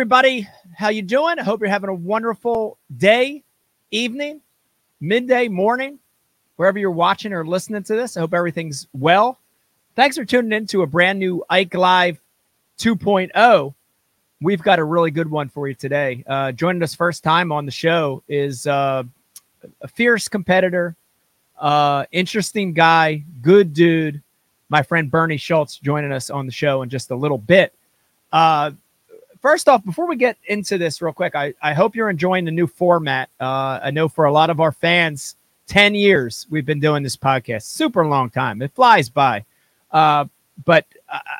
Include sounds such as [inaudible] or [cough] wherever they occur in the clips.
everybody, how you doing? I hope you're having a wonderful day, evening, midday, morning, wherever you're watching or listening to this. I hope everything's well. Thanks for tuning in to a brand new Ike Live 2.0. We've got a really good one for you today. Uh, joining us first time on the show is uh, a fierce competitor, uh, interesting guy, good dude. My friend Bernie Schultz joining us on the show in just a little bit. Uh, first off, before we get into this real quick, I, I hope you're enjoying the new format. Uh, I know for a lot of our fans, 10 years we've been doing this podcast, super long time. It flies by. Uh, but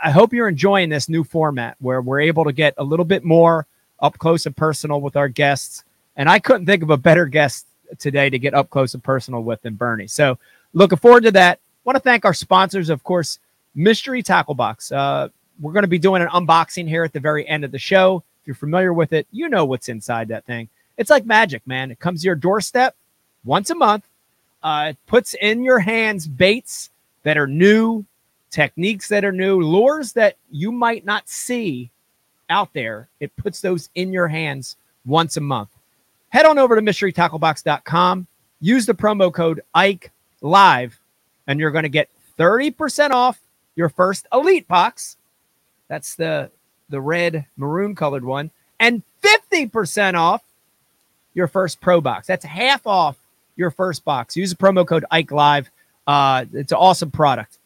I hope you're enjoying this new format where we're able to get a little bit more up close and personal with our guests. And I couldn't think of a better guest today to get up close and personal with than Bernie. So looking forward to that. Want to thank our sponsors, of course, Mystery Tackle Box. Uh, we're going to be doing an unboxing here at the very end of the show. If you're familiar with it, you know what's inside that thing. It's like magic, man. It comes to your doorstep once a month. Uh, it puts in your hands baits that are new, techniques that are new, lures that you might not see out there. It puts those in your hands once a month. Head on over to mysterytacklebox.com. Use the promo code Ike Live, and you're going to get 30% off your first Elite box. That's the the red maroon colored one, and 50% off your first Pro box. That's half off your first box. Use the promo code Ike Live. Uh, it's an awesome product.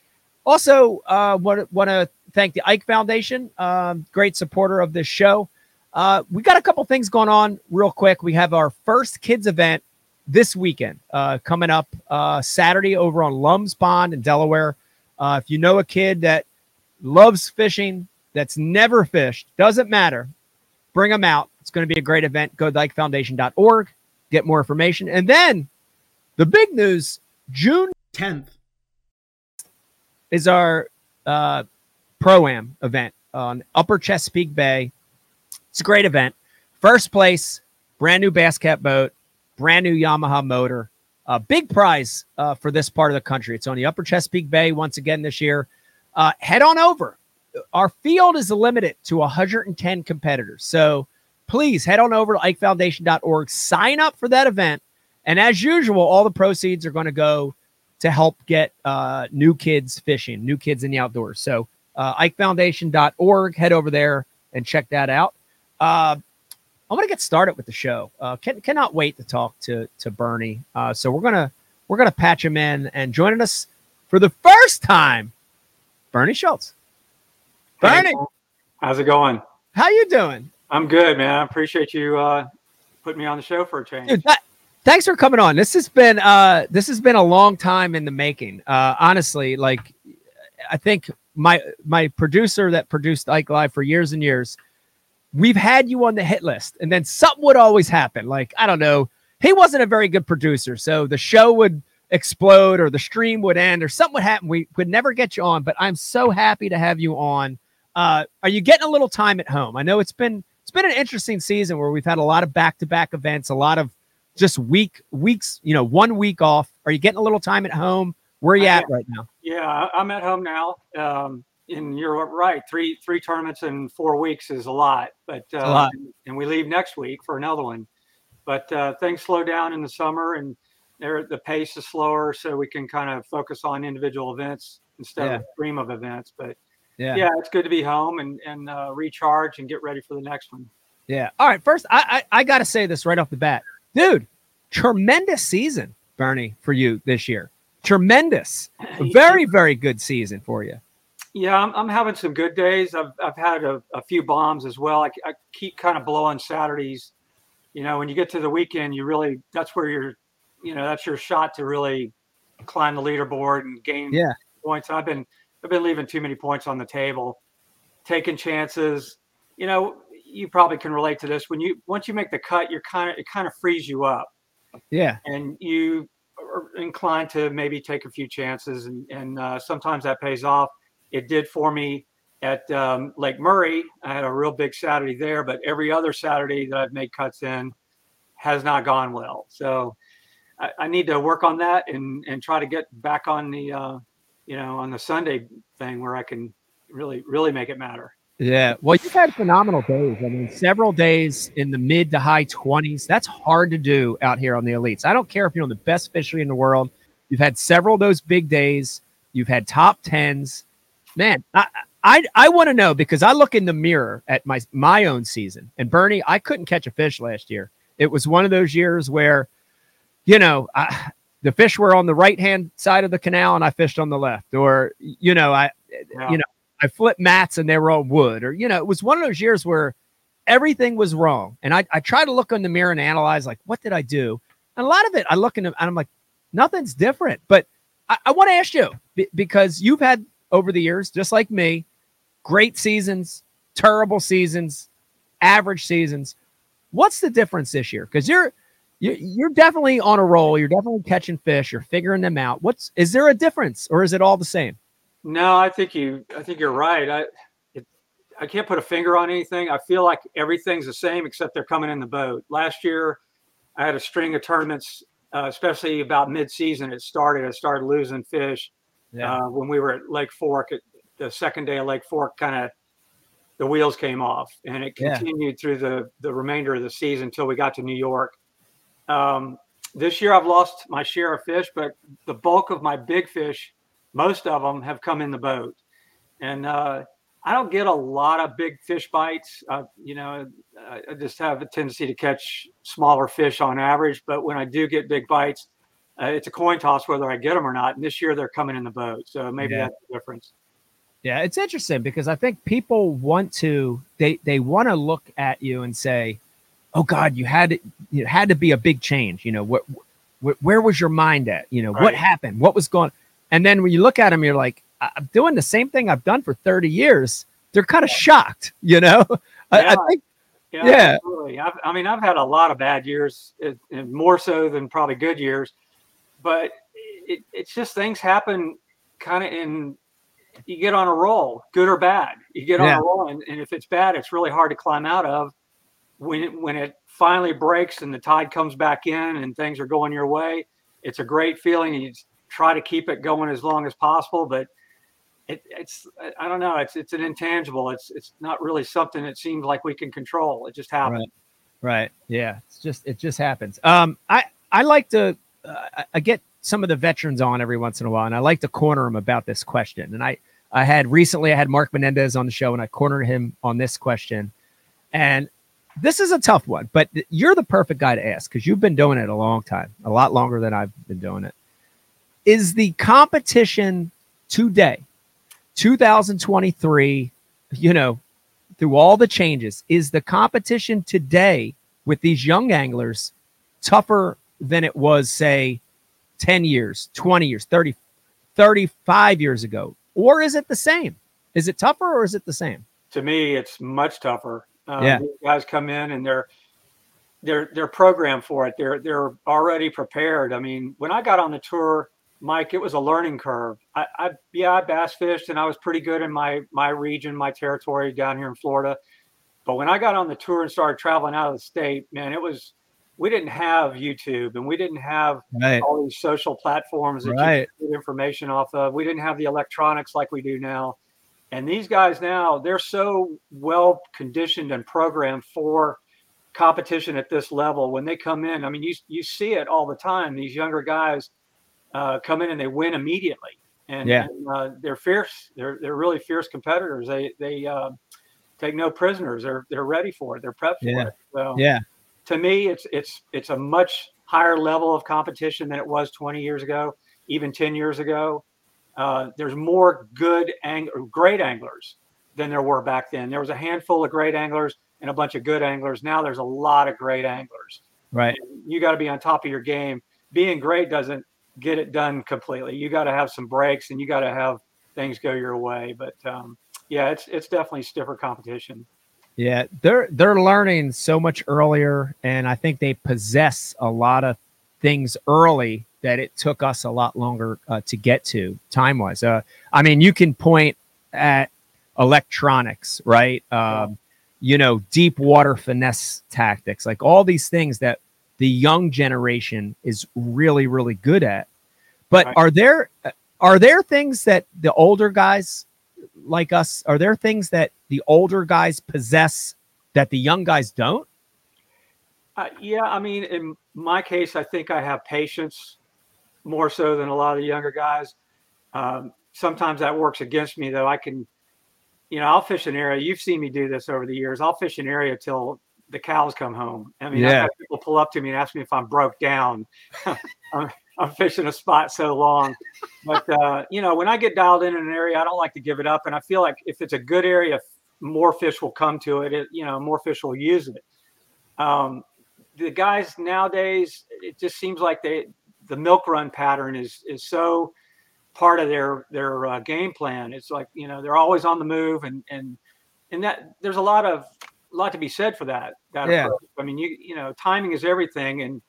Also, uh, want to thank the Ike Foundation, um, great supporter of this show. Uh, we got a couple things going on real quick. We have our first kids event this weekend uh, coming up uh, Saturday over on Lums Pond in Delaware. Uh, if you know a kid that loves fishing, that's never fished, doesn't matter, bring them out. It's going to be a great event. Go to ikefoundation.org, get more information. And then the big news June 10th is our uh, Pro Am event on Upper Chesapeake Bay. It's a great event. First place, brand new Bass Cat boat, brand new Yamaha motor. A big prize uh, for this part of the country. It's on the Upper Chesapeake Bay once again this year. Uh, head on over. Our field is limited to 110 competitors. So please head on over to ikefoundation.org, sign up for that event. And as usual, all the proceeds are going to go to help get uh, new kids fishing, new kids in the outdoors. So, uh, IkeFoundation.org, head over there and check that out. Uh, I'm gonna get started with the show. Uh, can, cannot wait to talk to to Bernie. Uh, so we're gonna we're gonna patch him in and joining us for the first time, Bernie Schultz. Bernie, hey, how's it going? How you doing? I'm good, man. I appreciate you uh, putting me on the show for a change. Dude, that, thanks for coming on. This has been uh this has been a long time in the making. Uh honestly, like I think my my producer that produced Ike Live for years and years, we've had you on the hit list, and then something would always happen. Like, I don't know, he wasn't a very good producer, so the show would explode or the stream would end or something would happen. We could never get you on, but I'm so happy to have you on. Uh, are you getting a little time at home? I know it's been it's been an interesting season where we've had a lot of back to back events, a lot of just week weeks, you know, one week off. Are you getting a little time at home? Where are you at right now? Yeah, I'm at home now. Um, and you're right. Three three tournaments in four weeks is a lot, but uh, a lot. and we leave next week for another one. But uh, things slow down in the summer, and there the pace is slower, so we can kind of focus on individual events instead yeah. of stream of events. But yeah. yeah, it's good to be home and and uh, recharge and get ready for the next one. Yeah. All right. First, I I, I got to say this right off the bat dude, tremendous season, Bernie, for you this year. Tremendous. [laughs] Very, very good season for you. Yeah, I'm, I'm having some good days. I've, I've had a, a few bombs as well. I, I keep kind of blowing Saturdays. You know, when you get to the weekend, you really, that's where you're, you know, that's your shot to really climb the leaderboard and gain yeah. points. I've been, I've been leaving too many points on the table, taking chances. You know, you probably can relate to this. When you once you make the cut, you're kind of it kind of frees you up. Yeah. And you are inclined to maybe take a few chances, and and uh, sometimes that pays off. It did for me at um, Lake Murray. I had a real big Saturday there, but every other Saturday that I've made cuts in has not gone well. So I, I need to work on that and and try to get back on the uh, you know on the Sunday thing where I can really really make it matter. Yeah. Well, you've had phenomenal days. I mean, several days in the mid to high 20s. That's hard to do out here on the elites. I don't care if you're on the best fishery in the world. You've had several of those big days. You've had top tens. Man, I I, I want to know because I look in the mirror at my my own season. And Bernie, I couldn't catch a fish last year. It was one of those years where, you know, I, the fish were on the right hand side of the canal and I fished on the left, or you know, I yeah. you know I flipped mats and they were on wood, or you know, it was one of those years where everything was wrong. And I, I try to look in the mirror and analyze, like, what did I do? And a lot of it, I look in and I'm like, nothing's different. But I, I want to ask you because you've had over the years, just like me, great seasons, terrible seasons, average seasons. What's the difference this year? Because you're you're definitely on a roll. You're definitely catching fish. You're figuring them out. What's is there a difference, or is it all the same? No, I think you. I think you're right. I, it, I can't put a finger on anything. I feel like everything's the same except they're coming in the boat. Last year, I had a string of tournaments, uh, especially about mid-season. It started. I started losing fish yeah. uh, when we were at Lake Fork. At the second day of Lake Fork, kind of the wheels came off, and it continued yeah. through the the remainder of the season until we got to New York. Um, this year, I've lost my share of fish, but the bulk of my big fish most of them have come in the boat. And uh, I don't get a lot of big fish bites. Uh, you know, I just have a tendency to catch smaller fish on average. But when I do get big bites, uh, it's a coin toss whether I get them or not. And this year they're coming in the boat, so maybe yeah. that's the difference. Yeah, it's interesting because I think people want to they they want to look at you and say, "Oh God, you had it had to be a big change." You know, what, what where was your mind at? You know, right. what happened? What was going? And then when you look at them, you're like, I'm doing the same thing I've done for 30 years. They're kind of shocked, [laughs] you know? Yeah. I, I think, yeah. yeah. Absolutely. i mean, I've had a lot of bad years, and more so than probably good years, but it, it's just things happen kind of in, you get on a roll, good or bad. You get on yeah. a roll, and, and if it's bad, it's really hard to climb out of. When it, when it finally breaks and the tide comes back in and things are going your way, it's a great feeling. You try to keep it going as long as possible. But it, it's I don't know. It's it's an intangible. It's it's not really something that seems like we can control. It just happens. Right. right. Yeah. It's just it just happens. Um. I I like to uh, I get some of the veterans on every once in a while, and I like to corner them about this question. And I I had recently I had Mark Menendez on the show, and I cornered him on this question. And this is a tough one, but you're the perfect guy to ask because you've been doing it a long time, a lot longer than I've been doing it is the competition today, 2023, you know, through all the changes, is the competition today with these young anglers tougher than it was, say, 10 years, 20 years, 30, 35 years ago? Or is it the same? Is it tougher or is it the same? To me, it's much tougher. Um, yeah. guys come in and they're they're they're programmed for it. They're they're already prepared. I mean, when I got on the tour Mike, it was a learning curve. I, I yeah, I bass fished and I was pretty good in my my region, my territory down here in Florida. But when I got on the tour and started traveling out of the state, man, it was we didn't have YouTube and we didn't have right. all these social platforms that right. you get information off of. We didn't have the electronics like we do now. And these guys now, they're so well conditioned and programmed for competition at this level. When they come in, I mean, you you see it all the time. These younger guys uh, come in and they win immediately. And, yeah. and uh, they're fierce. They're they're really fierce competitors. They they uh, take no prisoners. They're they're ready for it. They're prepped yeah. for it. So yeah. To me, it's it's it's a much higher level of competition than it was 20 years ago, even 10 years ago. Uh, there's more good ang- great anglers than there were back then. There was a handful of great anglers and a bunch of good anglers. Now there's a lot of great anglers. Right. And you got to be on top of your game. Being great doesn't get it done completely. You got to have some breaks and you got to have things go your way. But um, yeah, it's it's definitely stiffer competition. Yeah, they're they're learning so much earlier, and I think they possess a lot of things early that it took us a lot longer uh, to get to time wise. Uh, I mean, you can point at electronics, right? Um, you know, deep water finesse tactics, like all these things that the young generation is really really good at. But are there are there things that the older guys like us? Are there things that the older guys possess that the young guys don't? Uh, yeah, I mean, in my case, I think I have patience more so than a lot of the younger guys. Um, sometimes that works against me, though. I can, you know, I'll fish an area. You've seen me do this over the years. I'll fish an area till the cows come home. I mean, yeah. people pull up to me and ask me if I'm broke down. [laughs] I'm, I'm, fishing a spot so long, but uh, you know, when I get dialed in in an area, I don't like to give it up, and I feel like if it's a good area, more fish will come to it. it you know, more fish will use it. Um, the guys nowadays, it just seems like they the milk run pattern is is so part of their their uh, game plan. It's like you know they're always on the move, and and and that there's a lot of a lot to be said for that. That yeah. Approach. I mean, you you know, timing is everything, and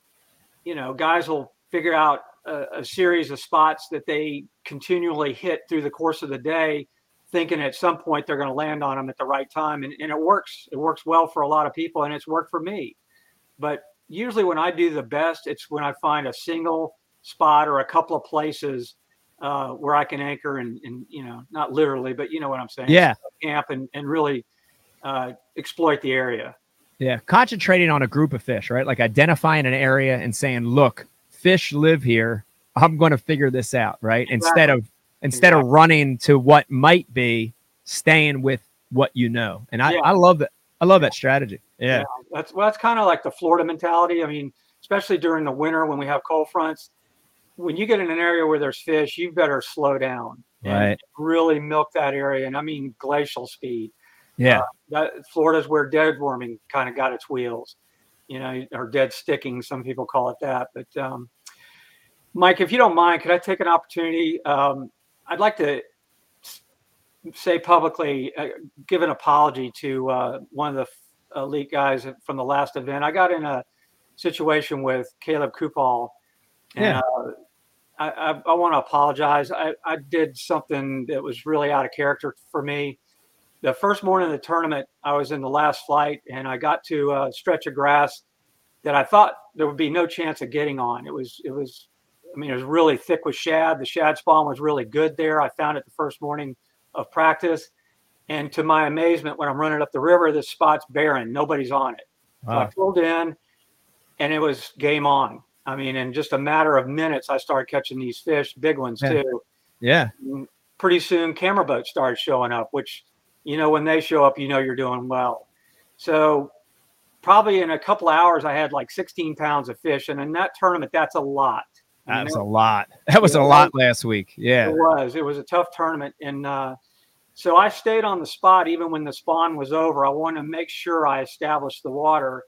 you know, guys will figure out a, a, series of spots that they continually hit through the course of the day, thinking at some point they're going to land on them at the right time, and and it works. It works well for a lot of people, and it's worked for me. But usually, when I do the best, it's when I find a single spot or a couple of places uh, where I can anchor and, and, you know, not literally, but you know what I'm saying? Yeah. Camp and, and really uh, exploit the area. Yeah. Concentrating on a group of fish, right? Like identifying an area and saying, look, fish live here. I'm going to figure this out, right? Exactly. Instead of, instead exactly. of running to what might be staying with what you know. And I, yeah. I love that. I love that strategy. Yeah. yeah. That's, well, that's kind of like the Florida mentality. I mean, especially during the winter when we have cold fronts, when you get in an area where there's fish, you better slow down right. really milk that area. And I mean glacial speed. Yeah. Uh, that Florida's where dead worming kind of got its wheels, you know, or dead sticking. Some people call it that. But um, Mike, if you don't mind, could I take an opportunity? Um, I'd like to say publicly, uh, give an apology to uh, one of the elite guys from the last event. I got in a situation with Caleb Kuphall. And, yeah. Uh, I, I, I want to apologize. I, I did something that was really out of character for me. The first morning of the tournament, I was in the last flight and I got to a stretch of grass that I thought there would be no chance of getting on. It was, it was, I mean, it was really thick with shad. The shad spawn was really good there. I found it the first morning of practice. And to my amazement, when I'm running up the river, this spot's barren. Nobody's on it. Wow. So I pulled in and it was game on. I mean, in just a matter of minutes, I started catching these fish, big ones yeah. too. Yeah. And pretty soon, camera boats started showing up, which, you know, when they show up, you know you're doing well. So, probably in a couple hours, I had like 16 pounds of fish, and in that tournament, that's a lot. [laughs] That was a lot. That was a lot last week. Yeah, it was. It was a tough tournament, and uh, so I stayed on the spot even when the spawn was over. I wanted to make sure I established the water,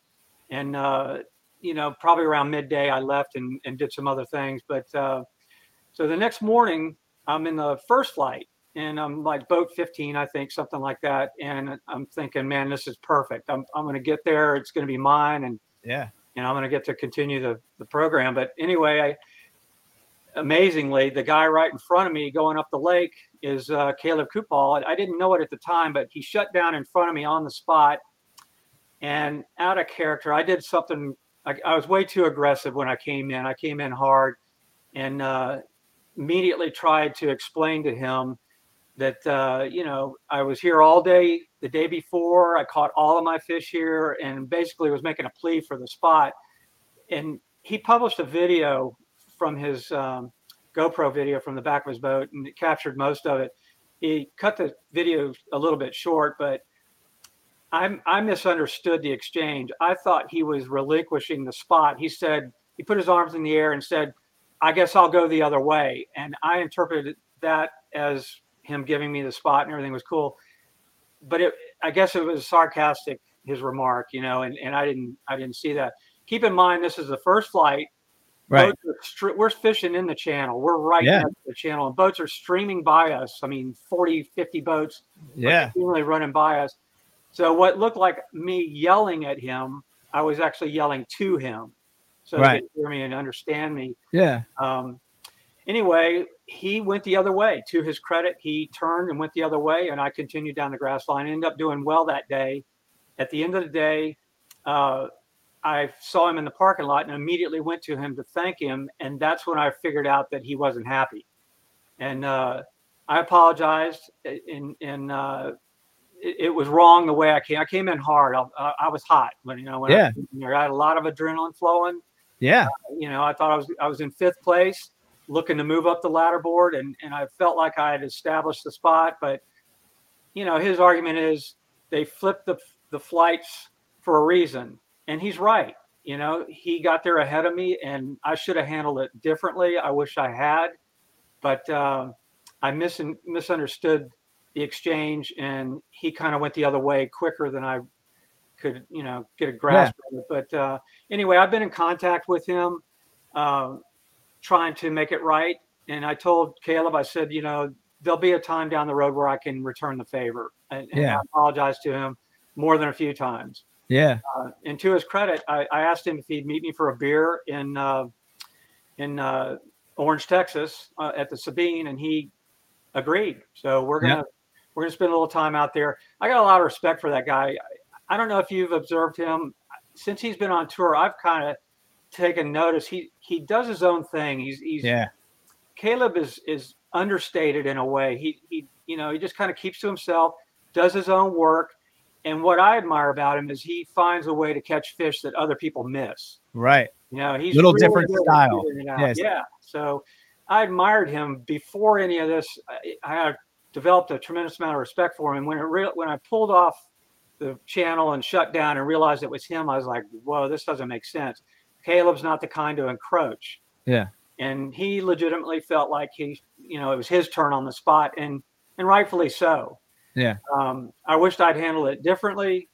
and uh, you know, probably around midday, I left and, and did some other things. But uh, so the next morning, I'm in the first flight and I'm like boat 15, I think, something like that. And I'm thinking, man, this is perfect. I'm, I'm going to get there. It's going to be mine. And yeah, you know, I'm going to get to continue the, the program. But anyway, I, amazingly, the guy right in front of me going up the lake is uh, Caleb Kuphall. I didn't know it at the time, but he shut down in front of me on the spot. And out of character, I did something I, I, was way too aggressive when I came in. I came in hard and uh, immediately tried to explain to him that uh, you know I was here all day the day before. I caught all of my fish here, and basically was making a plea for the spot. And he published a video from his um, GoPro video from the back of his boat, and it captured most of it. He cut the video a little bit short, but I, I misunderstood the exchange. I thought he was relinquishing the spot. He said, he put his arms in the air and said, I guess I'll go the other way. And I interpreted that as him giving me the spot and everything was cool. But it, I guess it was sarcastic, his remark, you know, and, and I didn't, I didn't see that. Keep in mind, this is the first flight. Right. Are, we're fishing in the channel. We're right yeah. next to the channel and boats are streaming by us. I mean, 40, 50 boats. Yeah. running by us so what looked like me yelling at him, I was actually yelling to him. So right. he could hear me and understand me. Yeah. Um, anyway, he went the other way. To his credit, he turned and went the other way, and I continued down the grass line. Ended up doing well that day. At the end of the day, uh, I saw him in the parking lot and immediately went to him to thank him, and that's when I figured out that he wasn't happy. And uh, I apologized, and and uh, it, it, was wrong the way I came. I came in hard. I, I was hot when you know when yeah. I, I, had a lot of adrenaline flowing. Yeah, uh, you know, I thought I was I was in fifth place, looking to move up the ladder board, and and I felt like I had established the spot. But you know, his argument is they flipped the the flights for a reason, and he's right. You know, he got there ahead of me, and I should have handled it differently. I wish I had, but um, I mis- misunderstood the exchange, and he kind of went the other way quicker than I could, you know, get a grasp yeah. of it. But uh, anyway, I've been in contact with him, uh, trying to make it right. And I told Caleb, I said, you know, there'll be a time down the road where I can return the favor, and, and. I apologize to him more than a few times. Yeah. Uh, and to his credit, I, I, asked him if he'd meet me for a beer in uh, in uh, Orange, Texas, uh, at the Sabine, and he agreed. So we're gonna yeah. we're gonna spend a little time out there. I got a lot of respect for that guy. I, I don't know if you've observed him since he's been on tour. I've kind of taken notice. He he does his own thing. He's he's yeah. Caleb is is understated in a way. He he you know he just kind of keeps to himself, does his own work and what I admire about him is he finds a way to catch fish that other people miss. Right. You know, he's a little really different style. Yes. Yeah. So I admired him before any of this. I, I developed a tremendous amount of respect for him. When it re- when I pulled off the channel and shut down and realized it was him, I was like, "Whoa, this doesn't make sense." Caleb's not the kind to encroach. Yeah. And he legitimately felt like he, you know, it was his turn on the spot, and and rightfully so. Yeah. Um, I wished I'd handled it differently.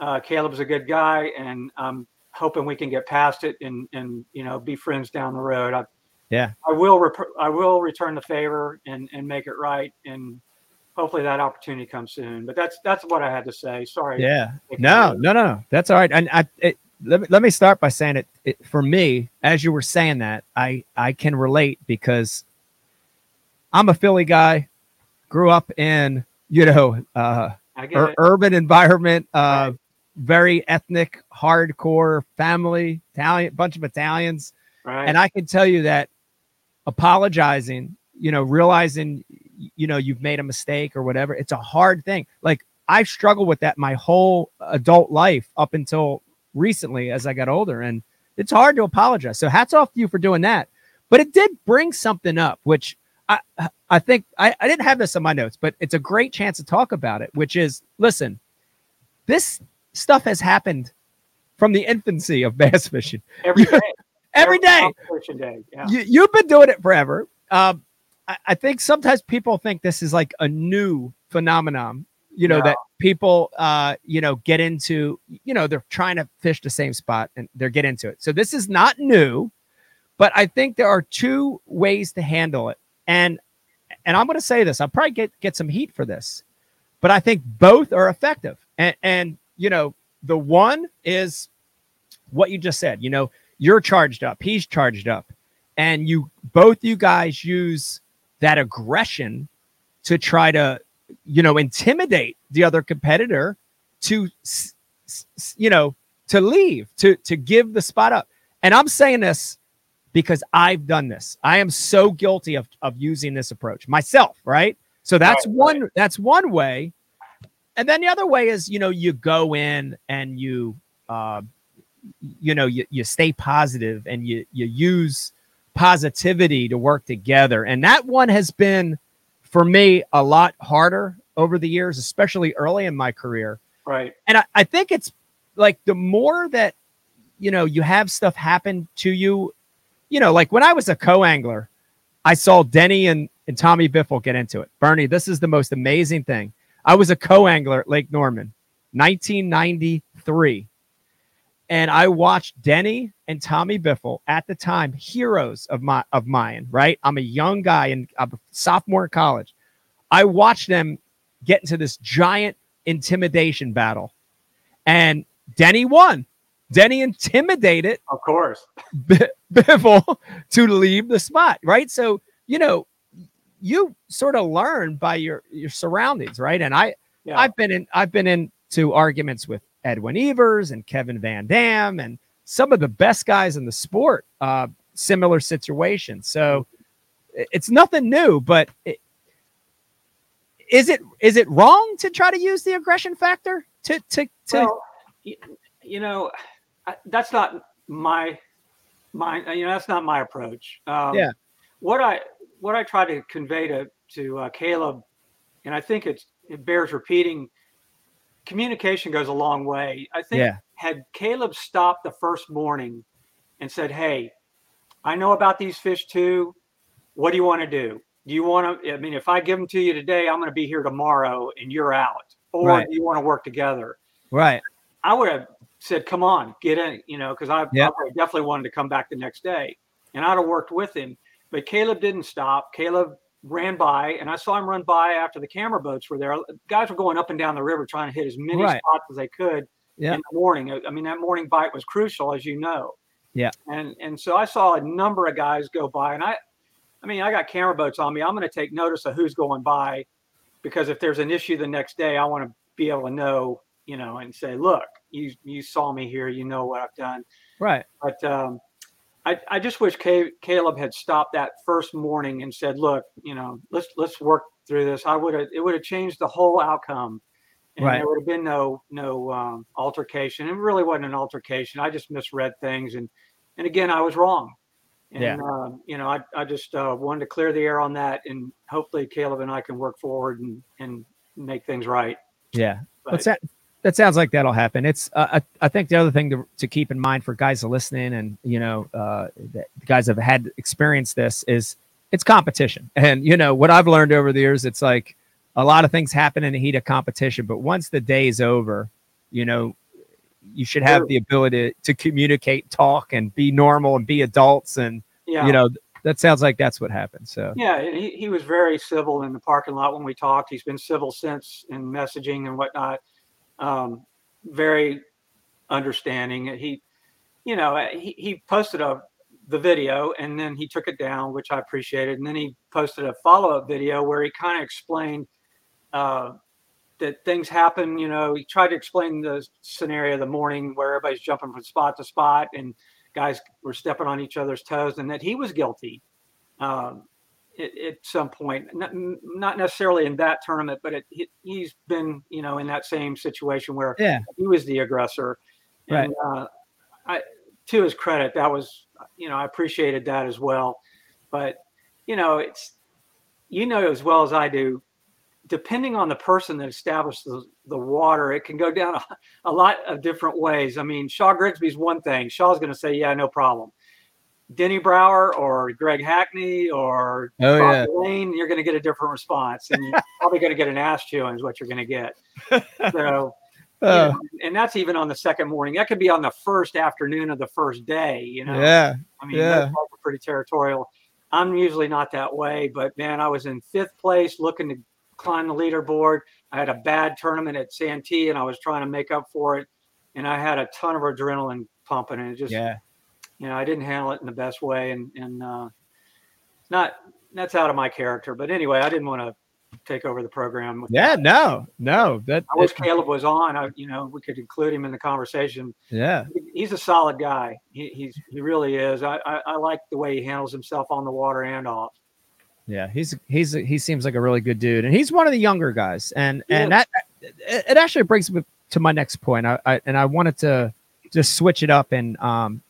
Uh, Caleb's a good guy, and I'm hoping we can get past it and and you know be friends down the road. I, yeah. I will rep- I will return the favor and and make it right, and hopefully that opportunity comes soon. But that's that's what I had to say. Sorry. Yeah. No, no, no, no. That's all right. And I it, let me, let me start by saying it, it for me as you were saying that I I can relate because I'm a Philly guy, grew up in you know, uh, ur- urban environment, uh, right. very ethnic, hardcore family, Italian, bunch of Italians. Right. And I can tell you that apologizing, you know, realizing, you know, you've made a mistake or whatever, it's a hard thing. Like I've struggled with that my whole adult life up until recently as I got older. And it's hard to apologize. So hats off to you for doing that. But it did bring something up, which I I think I, I didn't have this in my notes, but it's a great chance to talk about it, which is listen, this stuff has happened from the infancy of [laughs] bass fishing. Every day. [laughs] Every day. day. Yeah. You, have been doing it forever. Um, I, I, think sometimes people think this is like a new phenomenon, you know, that people, uh, you know, get into, you know, they're trying to fish the same spot and they're get into it. So this is not new, but I think there are two ways to handle it. And and I'm going to say this, I'll probably get get some heat for this, but I think both are effective. And and you know, the one is what you just said. You know, you're charged up, he's charged up, and you both you guys use that aggression to try to you know intimidate the other competitor to you know to leave to to give the spot up and i'm saying this because I've done this. I am so guilty of, of using this approach myself, right? So that's right, one right. that's one way. And then the other way is, you know, you go in and you uh you know, you, you stay positive and you you use positivity to work together. And that one has been for me a lot harder over the years, especially early in my career. Right. And I, I think it's like the more that you know you have stuff happen to you you know, like when I was a co-angler, I saw Denny and, and Tommy Biffle get into it. Bernie, this is the most amazing thing. I was a co-angler at Lake Norman, 1993. And I watched Denny and Tommy Biffle at the time, heroes of my of mine, right? I'm a young guy and I'm a sophomore in college. I watched them get into this giant intimidation battle. And Denny won. Denny intimidated, of course, [laughs] B- Biffle to leave the spot, right? So you know, you sort of learn by your your surroundings, right? And I, yeah. I've been in, I've been into arguments with Edwin Evers and Kevin Van Dam and some of the best guys in the sport. Uh, similar situation. So it's nothing new, but it, is it is it wrong to try to use the aggression factor to to to? Well, you know, that's not my my you know that's not my approach. Um, yeah. What I what I try to convey to to uh, Caleb, and I think it's it bears repeating. Communication goes a long way. I think yeah. had Caleb stopped the first morning and said, "Hey, I know about these fish too. What do you want to do? Do you want to? I mean, if I give them to you today, I'm going to be here tomorrow, and you're out. Or right. do you want to work together? Right. I would have said, "Come on, get in," you know, because I, yep. I definitely wanted to come back the next day, and I'd have worked with him. But Caleb didn't stop. Caleb ran by, and I saw him run by after the camera boats were there. Guys were going up and down the river trying to hit as many right. spots as they could yeah. in the morning. I mean, that morning bite was crucial, as you know. Yeah. And and so I saw a number of guys go by, and I, I mean, I got camera boats on me. I'm going to take notice of who's going by, because if there's an issue the next day, I want to be able to know, you know, and say, look, you you saw me here, you know what I've done. Right. But um, I I just wish Caleb had stopped that first morning and said, look, you know, let's let's work through this. I would have it would have changed the whole outcome. And right. there would have been no no um, altercation. It really wasn't an altercation. I just misread things, and and again, I was wrong. And, yeah. Uh, you know, I, I just uh, wanted to clear the air on that, and hopefully Caleb and I can work forward and and make things right. Yeah. But, that that sounds like that'll happen. It's uh, I, I think the other thing to, to keep in mind for guys listening and you know uh, the guys have had experienced this is it's competition. And you know what I've learned over the years, it's like a lot of things happen in the heat of competition, but once the day is over, you know, you should have the ability to communicate, talk, and be normal and be adults. And yeah. you know, that sounds like that's what happened. So yeah, he, he was very civil in the parking lot when we talked. He's been civil since in messaging and whatnot. Um, very understanding. He, you know, he, he posted a the video and then he took it down, which I appreciated. And then he posted a follow up video where he kind of explained uh, that things happen. You know, he tried to explain the scenario of the morning where everybody's jumping from spot to spot and guys were stepping on each other's toes, and that he was guilty um, at, at, some point. Not, not, necessarily in that tournament, but it, he, has been, you know, in that same situation where yeah. he was the aggressor. And, right. Uh, I, to his credit, that was, you know, I appreciated that as well. But, you know, it's, you know, as well as I do, depending on the person that establishes the, the water, it can go down a, a, lot of different ways. I mean, Shaw Grigsby's one thing. Shaw's going to say, yeah, no problem. Denny Brauer or Greg Hackney or oh, Bob yeah. Lane, you're going to get a different response. And you're [laughs] probably going to get an ass chewing is what you're going to get. [laughs] So, uh, know, and that's even on the second morning. That could be on the first afternoon of the first day, you know? Yeah. I mean, yeah. that's pretty territorial. I'm usually not that way, but man, I was in fifth place looking to climb the leaderboard. I had a bad tournament at Santee and I was trying to make up for it. And I had a ton of adrenaline pumping and it just, yeah, you know, I didn't handle it in the best way. And, and, uh, not, that's out of my character, but anyway, I didn't want to take over the program. Yeah, that. no, no. That I wish Caleb was on. I, you know, we could include him in the conversation. Yeah, he's a solid guy. He, he's he really is. I, I, I like the way he handles himself on the water and off. Yeah, he's he's he seems like a really good dude, and he's one of the younger guys, and yeah. and that it actually brings me to my next point. I, I and I wanted to just switch it up, and um,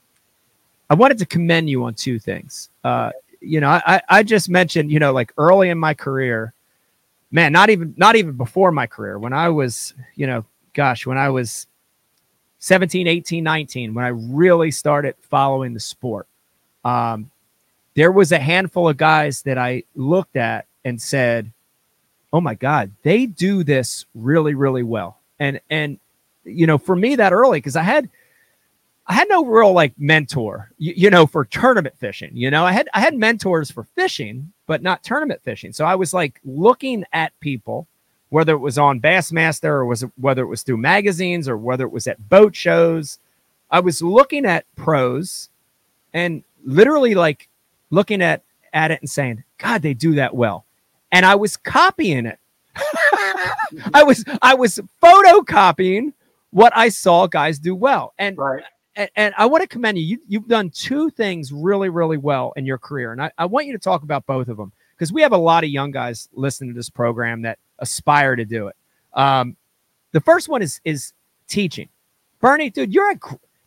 I wanted to commend you on two things. Uh, you know, I I just mentioned, you know, like early in my career, man, not even not even before my career, when I was, you know, gosh, when I was 17, 18, 19, when I really started following the sport. Um, there was a handful of guys that I looked at and said, "Oh my God, they do this really, really well." And and you know, for me that early because I had I had no real like mentor, you, you, know, for tournament fishing. You know, I had I had mentors for fishing, but not tournament fishing. So I was like looking at people, whether it was on Bassmaster or was it, whether it was through magazines or whether it was at boat shows. I was looking at pros and literally like looking at at it and saying, God, they do that well. And I was copying it. [laughs] I was I was photocopying what I saw guys do well. And right. And, and I want to commend you. you. You've done two things really, really well in your career. And I, I want you to talk about both of them because we have a lot of young guys listening to this program that aspire to do it. Um, the first one is is teaching. Bernie, dude, you're a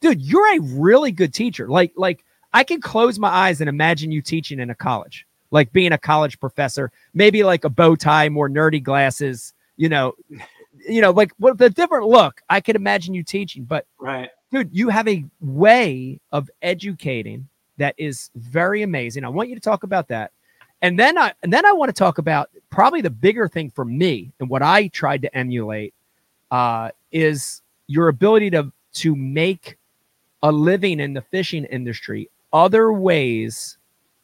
dude, you're a really good teacher. Like like I can close my eyes and imagine you teaching in a college, like being a college professor, maybe like a bow tie, more nerdy glasses, you know, you know, like what the different look. I could imagine you teaching, but right, dude, you have a way of educating that is very amazing. I want you to talk about that. And then I and then I want to talk about probably the bigger thing for me and what I tried to emulate uh, is your ability to to make a living in the fishing industry other ways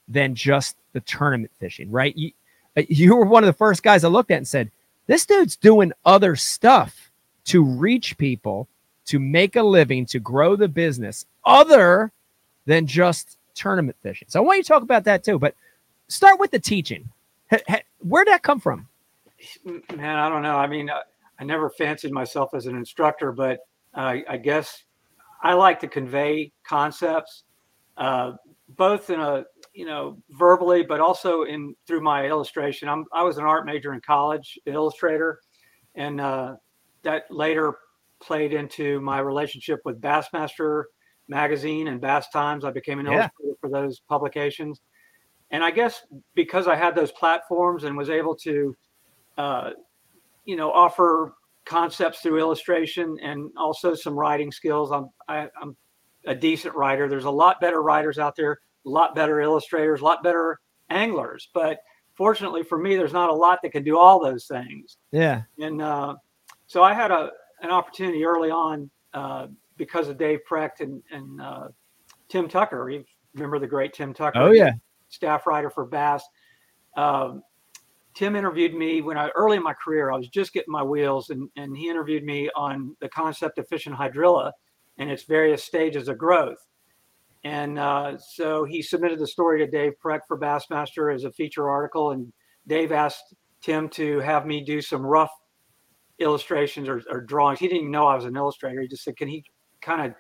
than just the tournament fishing, right? You, uh, you were one of the first guys I looked at and said, this dude's doing other stuff to reach people, to make a living, to grow the business other than just tournament fishing. So I want you to talk about that too, but start with the teaching. Where'd that come from? Man, I don't know. I mean, I never fancied myself as an instructor, but uh, I guess I like to convey concepts, uh, both in a you know verbally, but also in through my illustration. I'm I was an art major in college, an illustrator, and uh, that later played into my relationship with Bassmaster magazine and Bass Times. I became an yeah. illustrator for those publications, and I guess because I had those platforms and was able to, uh, you know, offer concepts through illustration and also some writing skills. I'm I, am i am a decent writer. There's a lot better writers out there, a lot better illustrators, a lot better anglers. But fortunately for me, there's not a lot that can do all those things. Yeah. And uh, so I had a an opportunity early on uh, because of Dave Precht and, and uh, Tim Tucker. You remember the great Tim Tucker? Oh yeah. Staff writer for Bass. Um, Tim interviewed me when I early in my career. I was just getting my wheels, and, and he interviewed me on the concept of fishing hydrilla and its various stages of growth. And uh, so he submitted the story to Dave Precht for Bassmaster as a feature article, and Dave asked Tim to have me do some rough illustrations or, or drawings. He didn't know I was an illustrator. He just said, "Can he kind of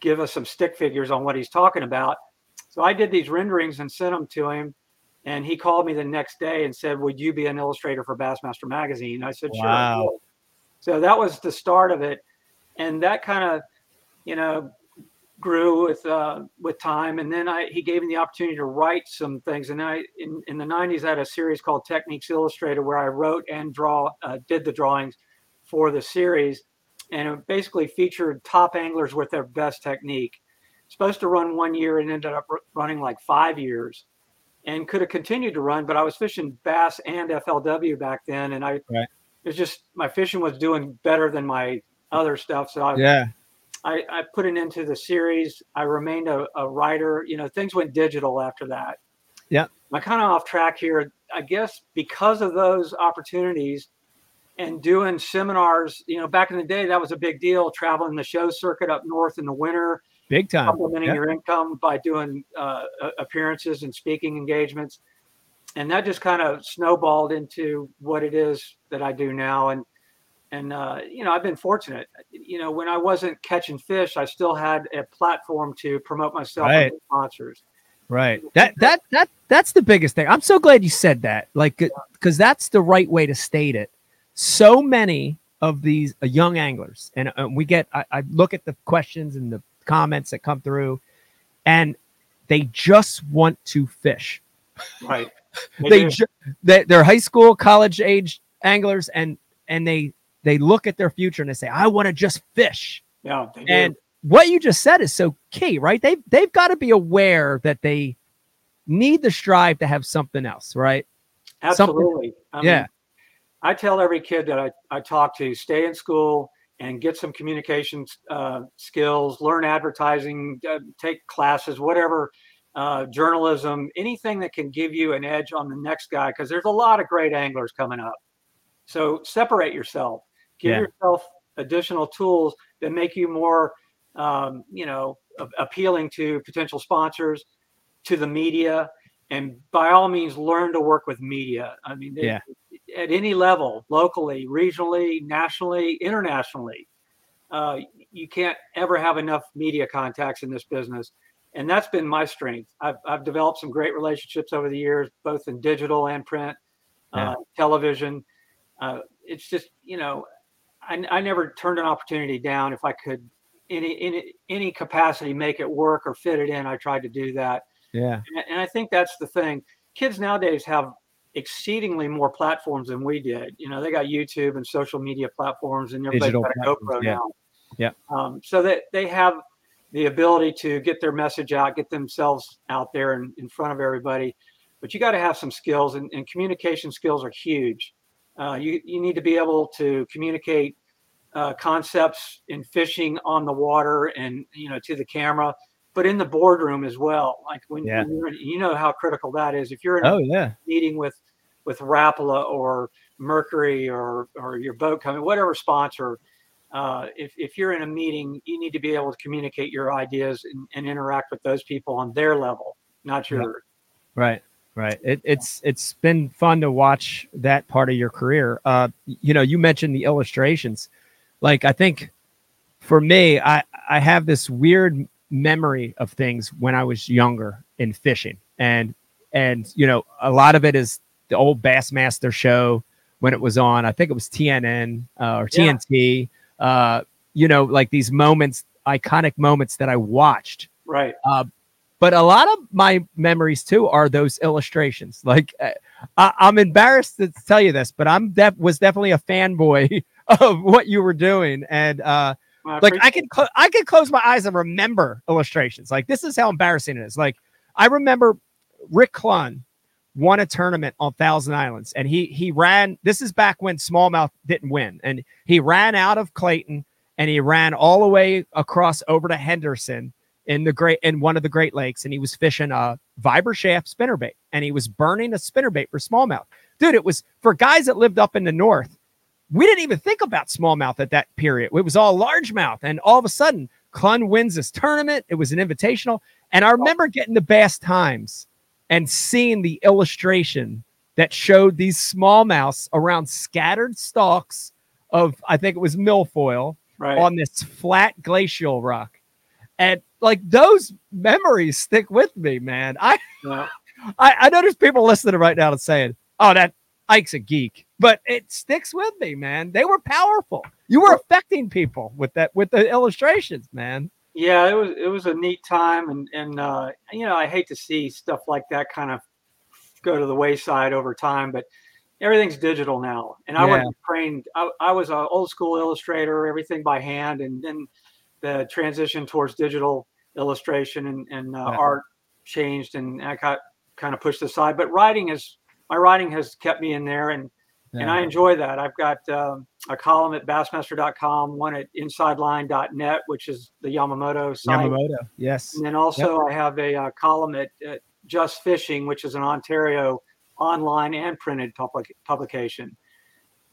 give us some stick figures on what he's talking about?" So I did these renderings and sent them to him and he called me the next day and said, Would you be an illustrator for Bassmaster Magazine? I said, Sure. Wow. So that was the start of it. And that kind of, you know, grew with uh, with time. And then I he gave me the opportunity to write some things. And I in, in the 90s I had a series called Techniques Illustrated where I wrote and draw uh, did the drawings for the series. And it basically featured top anglers with their best technique. Supposed to run one year and ended up running like five years and could have continued to run, but I was fishing bass and FLW back then, and I right. it was just my fishing was doing better than my other stuff. So I, yeah, I, I put it into the series. I remained a, a writer. You know, things went digital after that. Yeah, I'm kind of off track here. I guess because of those opportunities and doing seminars. You know, back in the day, that was a big deal. Traveling the show circuit up north in the winter Big time. Supplementing your income by doing uh, appearances and speaking engagements. And that just kind of snowballed into what it is that I do now. And, and uh, you know, I've been fortunate. You know, when I wasn't catching fish, I still had a platform to promote myself right. and sponsors. Right. That that that that's the biggest thing. I'm so glad you said that. Like, because that's the right way to state it. So many of these uh, young anglers, and uh, we get. I, I, look at the questions and the comments that come through, and they just want to fish. Right. [laughs] They, they, ju- they they're high school, college age anglers, and and they they look at their future and they say, I want to just fish. Yeah. And what you just said is so key, right? They've they've got to be aware that they need the strive to have something else, right? Absolutely. I mean, yeah. I tell every kid that I, I talk to, stay in school, and get some communication uh, skills, learn advertising, uh, take classes, whatever, uh, journalism, anything that can give you an edge on the next guy, because there's a lot of great anglers coming up. So separate yourself, give yeah. yourself additional tools that make you more, um, you know, a- appealing to potential sponsors, to the media, and by all means, learn to work with media. I mean, yeah at any level, locally, regionally, nationally, internationally. Uh, you can't ever have enough media contacts in this business. And that's been my strength. I've, I've developed some great relationships over the years, both in digital and print, uh, yeah. uh, television. uh, it's just you know, I, I never turned an opportunity down if I could any any any capacity make it work or fit it in. I tried to do that. Yeah, and, and I think that's the thing. Kids nowadays have exceedingly more platforms than we did. You know, they got YouTube and social media platforms, and everybody's got a GoPro yeah. now. Yeah. Um, so that they have the ability to get their message out, get themselves out there in, in front of everybody. But you got to have some skills, and, and communication skills are huge. Uh, you you need to be able to communicate uh, concepts in fishing on the water and you know to the camera, but in the boardroom as well. Like when, yeah. when you know how critical that is. If you're in oh yeah meeting with with Rapala or Mercury or or your boat company, whatever sponsor, uh, if, if you're in a meeting, you need to be able to communicate your ideas and, and interact with those people on their level, not yours. Yeah. Right, right. It, it's it's been fun to watch that part of your career. Uh, you know, you mentioned the illustrations. Like I think for me, I I have this weird memory of things when I was younger in fishing, and and you know, a lot of it is the old Bassmaster show when it was on. I think it was TNN uh, or TNT. Yeah uh, you know, like these moments, iconic moments that I watched. Right. Uh, but a lot of my memories too are those illustrations. Like uh, I, am embarrassed to tell you this, but I'm def- was definitely a fanboy [laughs] of what you were doing, and uh, well, like I could cl- I could close my eyes and remember illustrations. Like this is how embarrassing it is. Like I remember Rick Clunn won a tournament on Thousand Islands, and he he ran. This is back when smallmouth didn't win, and he ran out of Clayton and he ran all the way across over to Henderson in the great in one of the Great Lakes, and he was fishing a Viber shaft spinnerbait, and he was burning a spinnerbait for smallmouth. Dude, it was for guys that lived up in the north. We didn't even think about smallmouth at that period. It was all largemouth, and all of a sudden, Clunn wins this tournament. It was an invitational, and I remember getting the Bass Times and seeing the illustration that showed these smallmouths around scattered stalks of, I think it was milfoil right. on this flat glacial rock. And like those memories stick with me, man. I, yeah. [laughs] I, I know there's people listening right now and saying, oh, that Ike's a geek, but it sticks with me, man. They were powerful. You were affecting people with that, with the illustrations, man yeah, it was it was a neat time, and and uh, you know I hate to see stuff like that kind of go to the wayside over time, but everything's digital now, and I yeah. wasn't trained. I, I was an old school illustrator, everything by hand, and then the transition towards digital illustration and, and uh, art changed, and I got kind of pushed aside. But writing is my writing has kept me in there, and yeah. and I enjoy that. I've got um, a column at bassmaster.com, one at insideline.net, which is the Yamamoto site. Yamamoto, yes. And then also yep. I have a uh, column at, at, Just Fishing, which is an Ontario online and printed public, publication.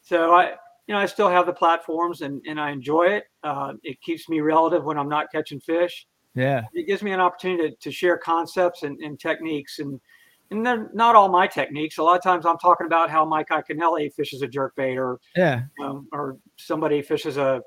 So I, you know, I still have the platforms and, and I enjoy it. Uh, it keeps me relative when I'm not catching fish. Yeah. It gives me an opportunity to, to share concepts and, and techniques and and they're not all my techniques. A lot of times I'm talking about how Mike Iaconelli fishes a jerk bait or yeah, um, or somebody fishes a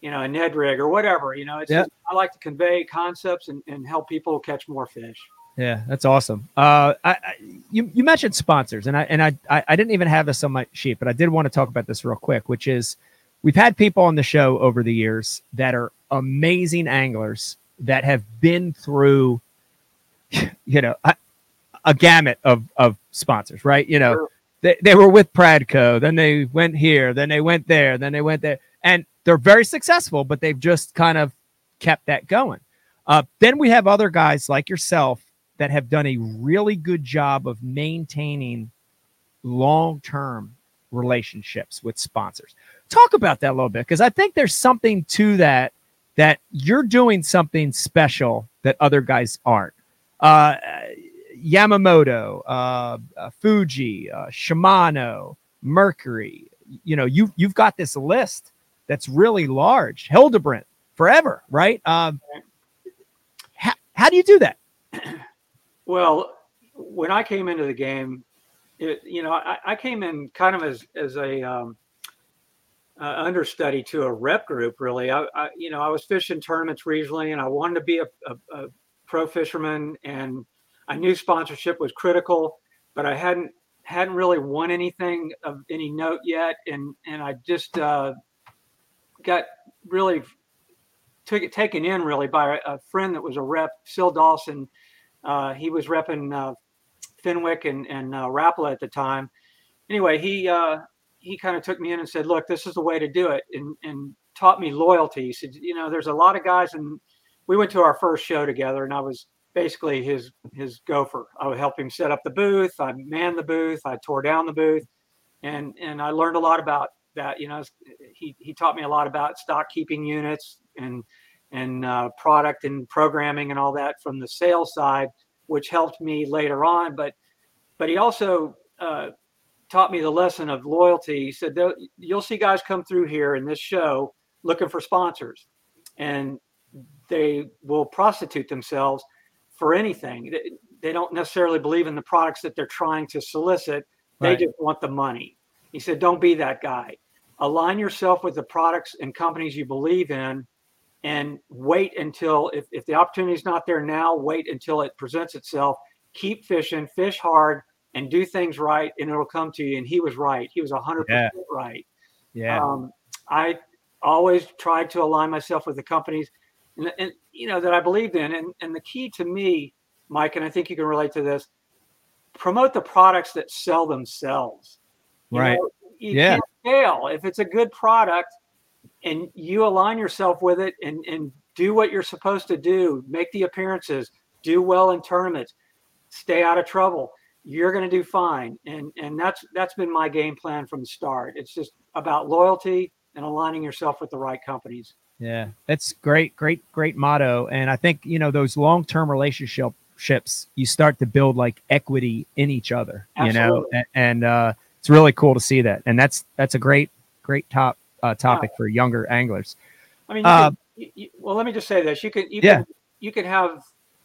you know a Ned rig or whatever. You know, it's just, I like to convey concepts and, and help people catch more fish. Yeah, that's awesome. Uh, I, I, you you mentioned sponsors, and I and I, I I didn't even have this on my sheet, but I did want to talk about this real quick, which is we've had people on the show over the years that are amazing anglers that have been through, [laughs] you know, I, a gamut of of sponsors, right? You know, sure. they, they were with Pradco, then they went here, then they went there, then they went there, and they're very successful, but they've just kind of kept that going. Uh, then we have other guys like yourself that have done a really good job of maintaining long term relationships with sponsors. Talk about that a little bit because I think there's something to that that you're doing something special that other guys aren't. Uh, Yamamoto, uh, uh, Fuji, uh, Shimano, Mercury. You know, you you've got this list that's really large. Hildebrandt, forever, right? Um, how, how do you do that? [clears throat] Well, when I came into the game, it, you know, I, I, came in kind of as as a um, uh, understudy to a rep group. Really, I, I, you know I was fishing tournaments regionally, and I wanted to be a, a, a pro fisherman, and I knew sponsorship was critical, but I hadn't hadn't really won anything of any note yet, and and I just uh, got really took it taken in really by a, friend that was a rep, Sil Dawson. Uh, he was repping uh, Fenwick and and uh, Rapala at the time. Anyway, he uh, he kind of took me in and said, "Look, this is the way to do it," and and taught me loyalty. He said, "You know, there's a lot of guys, and we went to our first show together, and I was basically his his gopher. I would help him set up the booth. I manned the booth. I tore down the booth, and and I learned a lot about that. You know, he he taught me a lot about stock keeping units and and uh, product and programming and all that from the sales side, which helped me later on. But but he also uh, taught me the lesson of loyalty. He said you'll see guys come through here in this show looking for sponsors, and they will prostitute themselves for anything. They don't necessarily believe in the products that they're trying to solicit. They right. just want the money. He said, don't be that guy. Align yourself with the products and companies you believe in and wait until, if, if the opportunity is not there now, wait until it presents itself. Keep fishing, fish hard, and do things right, and it'll come to you. And he was right. He was 100% yeah. right. Yeah. Um, I always tried to align myself with the companies and, and you know that I believed in. And and the key to me, Mike, and I think you can relate to this, promote the products that sell themselves. You right. Know, you yeah. can't fail if it's a good product and you align yourself with it and and do what you're supposed to do, make the appearances, do well in tournaments, stay out of trouble. You're going to do fine, and and that's that's been my game plan from the start. It's just about loyalty and aligning yourself with the right companies. Yeah, that's great, great, great motto. And I think you know those long term relationships you start to build like equity in each other. Absolutely. You know, and, and uh, it's really cool to see that. And that's that's a great, great top uh, topic yeah. for younger anglers. I mean, uh, can, you, well, let me just say this: you can, you yeah. can, you can have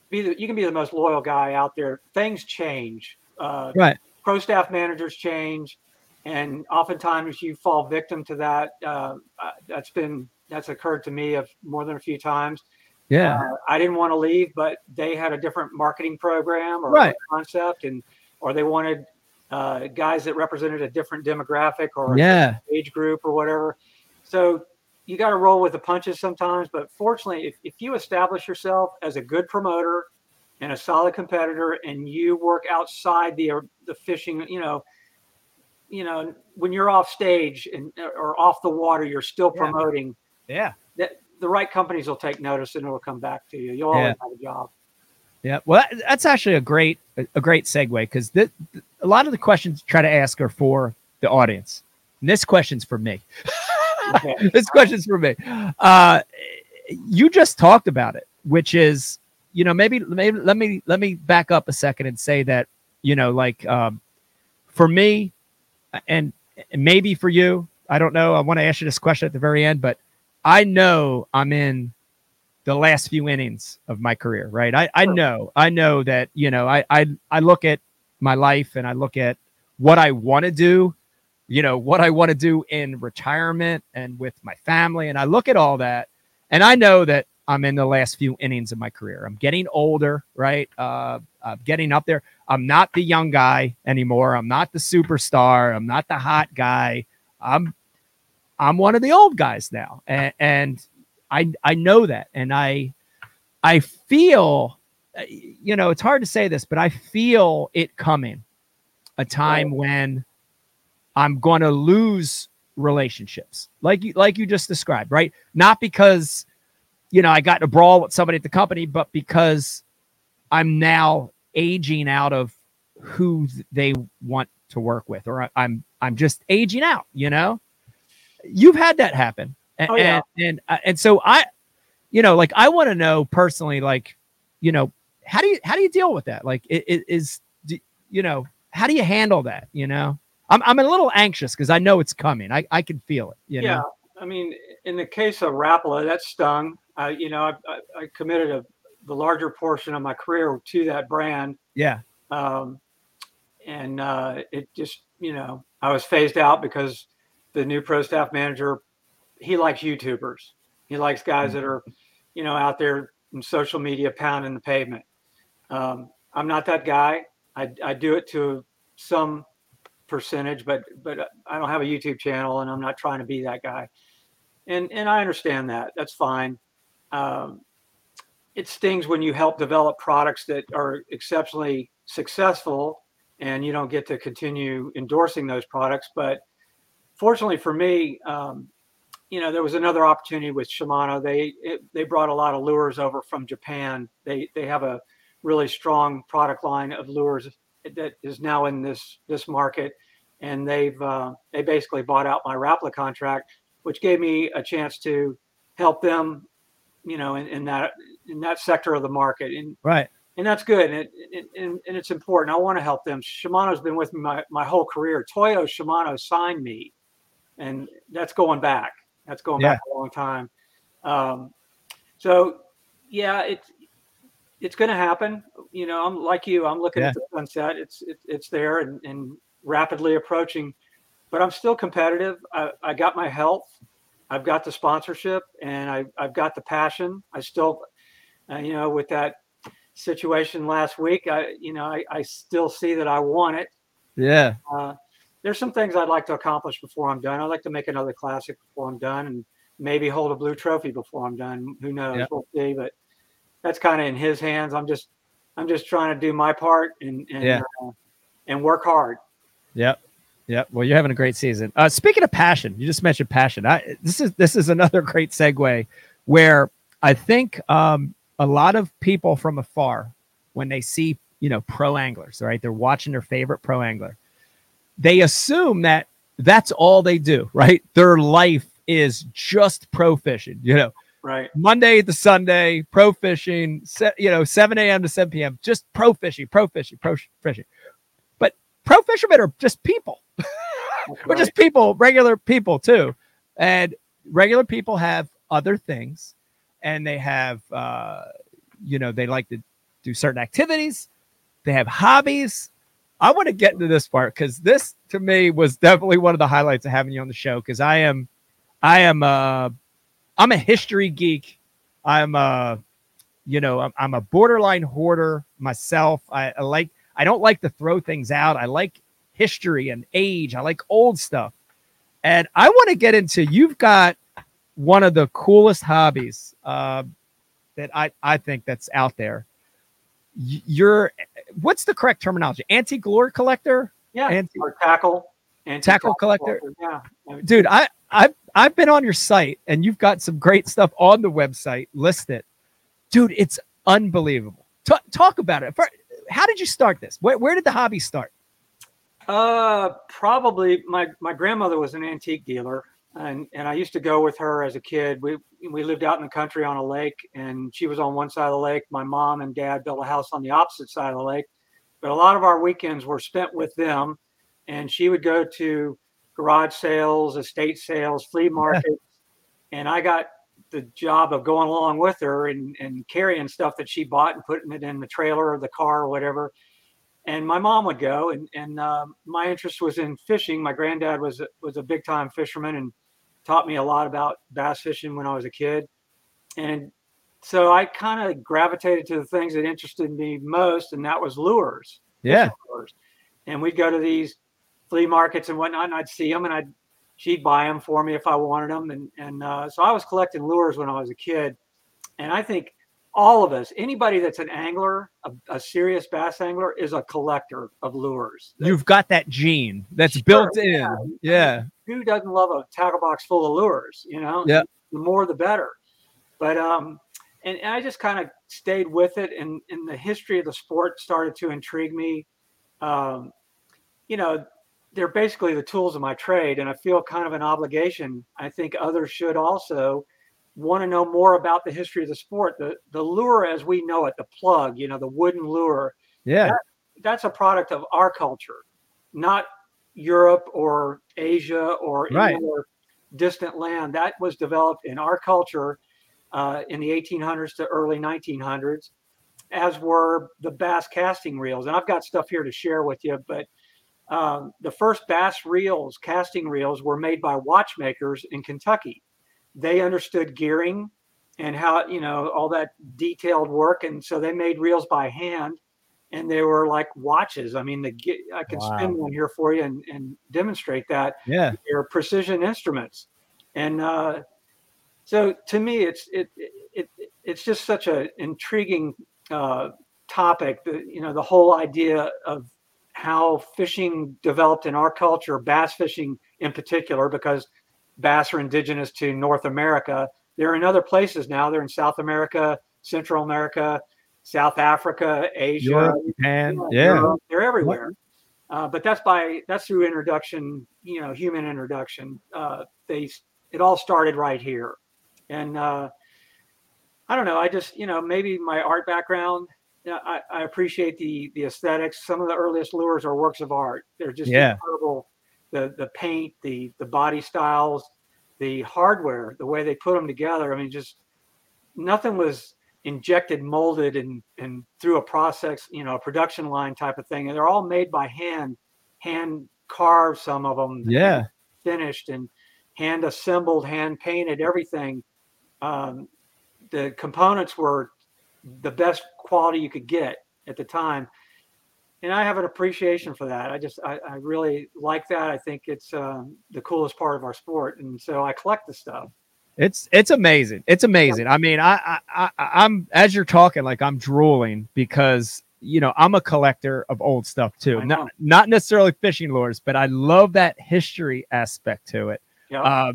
be the, you can be the most loyal guy out there. Things change. Uh, right. Pro staff managers change, and oftentimes you fall victim to that. Uh, uh that's been that's occurred to me of more than a few times. Yeah, uh, I didn't want to leave, but they had a different marketing program or right. concept, and or they wanted uh, guys that represented a different demographic or yeah. age group or whatever. So you got to roll with the punches sometimes. But fortunately, if, if you establish yourself as a good promoter and a solid competitor, and you work outside the the fishing, you know, you know, when you're off stage and or off the water, you're still promoting. Yeah. That the right companies will take notice and it'll come back to you. You'll always yeah. have a job. Yeah. Well, that's actually a great a great segue because a lot of the questions try to ask are for the audience. And this question's for me. [laughs] this question's for me. Uh, you just talked about it, which is, you know, maybe maybe let me let me back up a second and say that, you know, like um, for me, and maybe for you, I don't know. I want to ask you this question at the very end, but I know I'm in the last few innings of my career, right? I, I know, I know that, you know, I, I, I look at my life and I look at what I want to do, you know, what I want to do in retirement and with my family. And I look at all that and I know that I'm in the last few innings of my career. I'm getting older, right? Uh, I'm getting up there. I'm not the young guy anymore. I'm not the superstar. I'm not the hot guy. I'm I'm one of the old guys now, and, and I I know that, and I I feel, uh, you know, it's hard to say this, but I feel it coming, a time when I'm going to lose relationships, like you like you just described, right? Not because you know I got in a brawl with somebody at the company, but because I'm now aging out of who they want to work with, or I'm I'm just aging out, you know you've had that happen. And, oh, yeah. and, and, uh, and so I, you know, like I want to know personally, like, you know, how do you, how do you deal with that? Like it, it is, you know, how do you handle that? You know, I'm, I'm a little anxious because I know it's coming. I, I can feel it. You yeah. Know? I mean, in the case of Rapala, that stung. Uh, you know, I, I, I committed a, the larger portion of my career to that brand. Yeah. Um, and uh, it just, you know, I was phased out because the new pro staff manager, he likes YouTubers. He likes guys that are, you know, out there in social media pounding the pavement. Um, I'm not that guy. I, I do it to some percentage, but but I don't have a YouTube channel, and I'm not trying to be that guy. And and I understand that. That's fine. Um, it stings when you help develop products that are exceptionally successful, and you don't get to continue endorsing those products. But fortunately for me, um, you know, there was another opportunity with Shimano. They it, they brought a lot of lures over from Japan. They they have a really strong product line of lures that is now in this this market, and they've uh, they basically bought out my Rapala contract, which gave me a chance to help them, you know, in, in that in that sector of the market. And right. And that's good, and, and, and it's important. I want to help them. Shimano's been with me my, my whole career. Toyo Shimano signed me, and that's going back. That's going yeah. back a long time. Um, so, yeah, it's it's going to happen. You know, I'm like you. I'm looking yeah. at the sunset. It's it, it's there and, and rapidly approaching, but I'm still competitive. I, I got my health. I've got the sponsorship, and I I've got the passion. I still, uh, you know, with that situation last week, I you know I, I still see that I want it. Yeah. Uh, there's some things I'd like to accomplish before I'm done. I'd like to make another classic before I'm done, and maybe hold a blue trophy before I'm done. Who knows? Yep. We'll see. But that's kind of in his hands. I'm just I'm just trying to do my part and and yeah. uh, and work hard. Yep. Yep. Well, you're having a great season. Uh, speaking of passion, you just mentioned passion. I, this is this is another [laughs] great segue where I think um, a lot of people from afar, when they see you know pro anglers, right, they're watching their favorite pro angler, they assume that that's all they do, right? Their life is just pro fishing, you know, right? Monday to Sunday, pro fishing, se- you know, 7 a.m. to 7 p.m., just pro fishing, pro fishing, pro fishing. But pro fishermen are just people. [laughs] We're just people, regular people too. And regular people have other things and they have, uh, you know, they like to do certain activities, they have hobbies. I want to get into this part because this to me was definitely one of the highlights of having you on the show because I am, I am, uh, I'm a history geek. I'm a, you know, I'm, I'm a borderline hoarder myself. I, I like, I don't like to throw things out. I like history and age. I like old stuff. And I want to get into, you've got one of the coolest hobbies uh, that I, I think that's out there. You're, what's the correct terminology? Antique lure collector? Yeah. Anti- or tackle. Tackle collector. collector. Yeah. Dude, I, I've I've been on your site and you've got some great stuff on the website listed. Dude, it's unbelievable. T- talk about it. How did you start this? Where, where did the hobby start? Uh, probably my my grandmother was an antique dealer, and and I used to go with her as a kid. We we lived out in the country on a lake, and she was on one side of the lake. My mom and dad built a house on the opposite side of the lake, but a lot of our weekends were spent with them. And she would go to garage sales, estate sales, flea [laughs] markets, and I got the job of going along with her and, and carrying stuff that she bought and putting it in the trailer or the car or whatever. And my mom would go, and and uh, my interest was in fishing. My granddad was was a big time fisherman and taught me a lot about bass fishing when I was a kid. And so I kind of gravitated to the things that interested me most, and that was lures. Yeah. Lures. And we'd go to these flea markets and whatnot, and I'd see them, and I'd she'd buy them for me if I wanted them, and and uh, so I was collecting lures when I was a kid, and I think all of us, anybody that's an angler, a, a serious bass angler, is a collector of lures. You've got that gene that's sure, built in. Yeah. yeah. Who doesn't love a tackle box full of lures? You know, yeah. The more, the better. But um, and, and I just kind of stayed with it, and and the history of the sport started to intrigue me. Um, you know, they're basically the tools of my trade and i feel kind of an obligation i think others should also want to know more about the history of the sport the the lure as we know it the plug you know the wooden lure yeah that, that's a product of our culture not europe or asia or right. any other distant land that was developed in our culture uh, in the 1800s to early 1900s as were the bass casting reels and i've got stuff here to share with you but um, the first bass reels, casting reels, were made by watchmakers in Kentucky. They understood gearing and how, you know, all that detailed work. And so they made reels by hand. And they were like watches. I mean, the I can wow. spin one here for you and, and demonstrate that. Yeah, they're precision instruments, and uh, so to me, it's it, it, it it's just such an intriguing uh, topic. The you know the whole idea of how fishing developed in our culture, bass fishing in particular, because bass are indigenous to North America. They're in other places now. They're in South America, Central America, South Africa, Asia, Europe, Japan. You know, yeah, Europe, they're everywhere. Uh, but that's by that's through introduction, you know, human introduction. Uh, they it all started right here, and uh, I don't know. I just you know maybe my art background I, I, appreciate the the aesthetics. Some of the earliest lures are works of art. They're just yeah. incredible. The the paint, the the body styles, the hardware, the way they put them together. I mean, just nothing was injected, molded, and and through a process, you know, a production line type of thing. And they're all made by hand, hand carved. Some of them, yeah, finished and hand assembled, hand painted, everything. Um, the components were the best quality you could get at the time. And I have an appreciation for that. I just, I, I really like that. I think it's um, the coolest part of our sport. And so I collect the stuff. It's it's amazing. It's amazing. I mean, I, I I I'm as you're talking, like I'm drooling because you know I'm a collector of old stuff too. Not not necessarily fishing lures, but I love that history aspect to it. Yeah. Uh,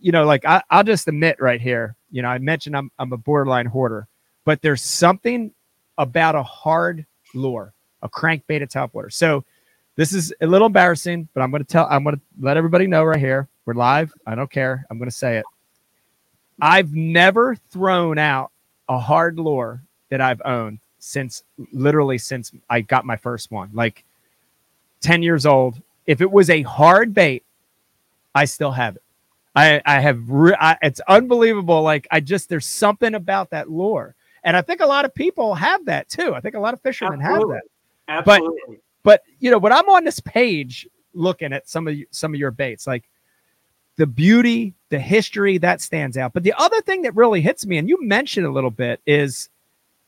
you know, like I, I'll just admit right here. You know, I mentioned I'm I'm a borderline hoarder but there's something about a hard lure, a crankbait at topwater. So this is a little embarrassing, but I'm going to tell, I'm going to let everybody know right here. We're live. I don't care. I'm going to say it. I've never thrown out a hard lure that I've owned since literally since I got my first one, like 10 years old. If it was a hard bait, I still have it. I, I have, re- I, it's unbelievable. Like I just, there's something about that lure. And I think a lot of people have that too. I think a lot of fishermen Absolutely. have that. Absolutely. But, but you know, when I'm on this page looking at some of you, some of your baits, like the beauty, the history that stands out. But the other thing that really hits me, and you mentioned a little bit, is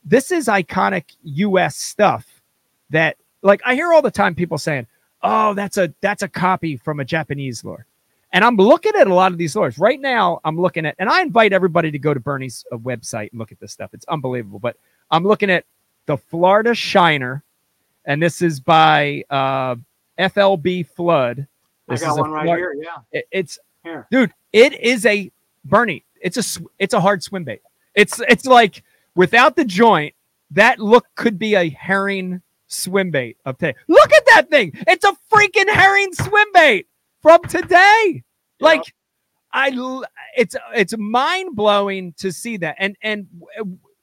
this is iconic US stuff that like I hear all the time people saying, Oh, that's a that's a copy from a Japanese lure. And I'm looking at a lot of these lures right now. I'm looking at, and I invite everybody to go to Bernie's uh, website and look at this stuff. It's unbelievable. But I'm looking at the Florida Shiner, and this is by uh, FLB Flood. This I got one right here. Yeah, it, it's here, dude. It is a Bernie. It's a it's a hard swim bait. It's it's like without the joint, that look could be a herring swim bait of today. Look at that thing. It's a freaking herring swim bait from today. Yeah. Like I it's it's mind blowing to see that. And and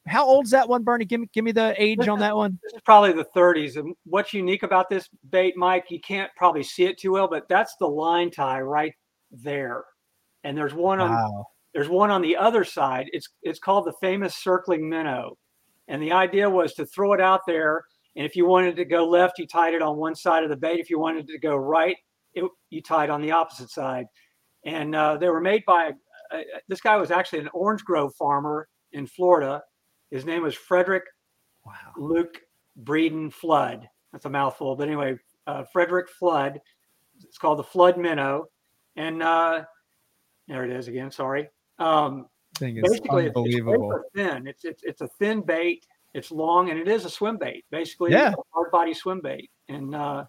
how old's that one, Bernie? Give me give me the age on that one. This is probably the 30s. And what's unique about this bait, Mike? You can't probably see it too well, but that's the line tie right there. And there's one on wow. there's one on the other side. It's it's called the famous circling minnow. And the idea was to throw it out there. And if you wanted to go left, you tied it on one side of the bait. If you wanted to go right, it, you tied on the opposite side. And uh, they were made by uh, this guy was actually an orange grove farmer in Florida. His name was Frederick wow. Luke Breeden Flood. That's a mouthful, but anyway, uh, Frederick Flood. It's called the Flood Minnow, and uh, there it is again. Sorry. Um, basically, unbelievable. It's, it's thin. It's, it's it's a thin bait. It's long, and it is a swim bait. Basically, yeah. hard body swim bait. And uh,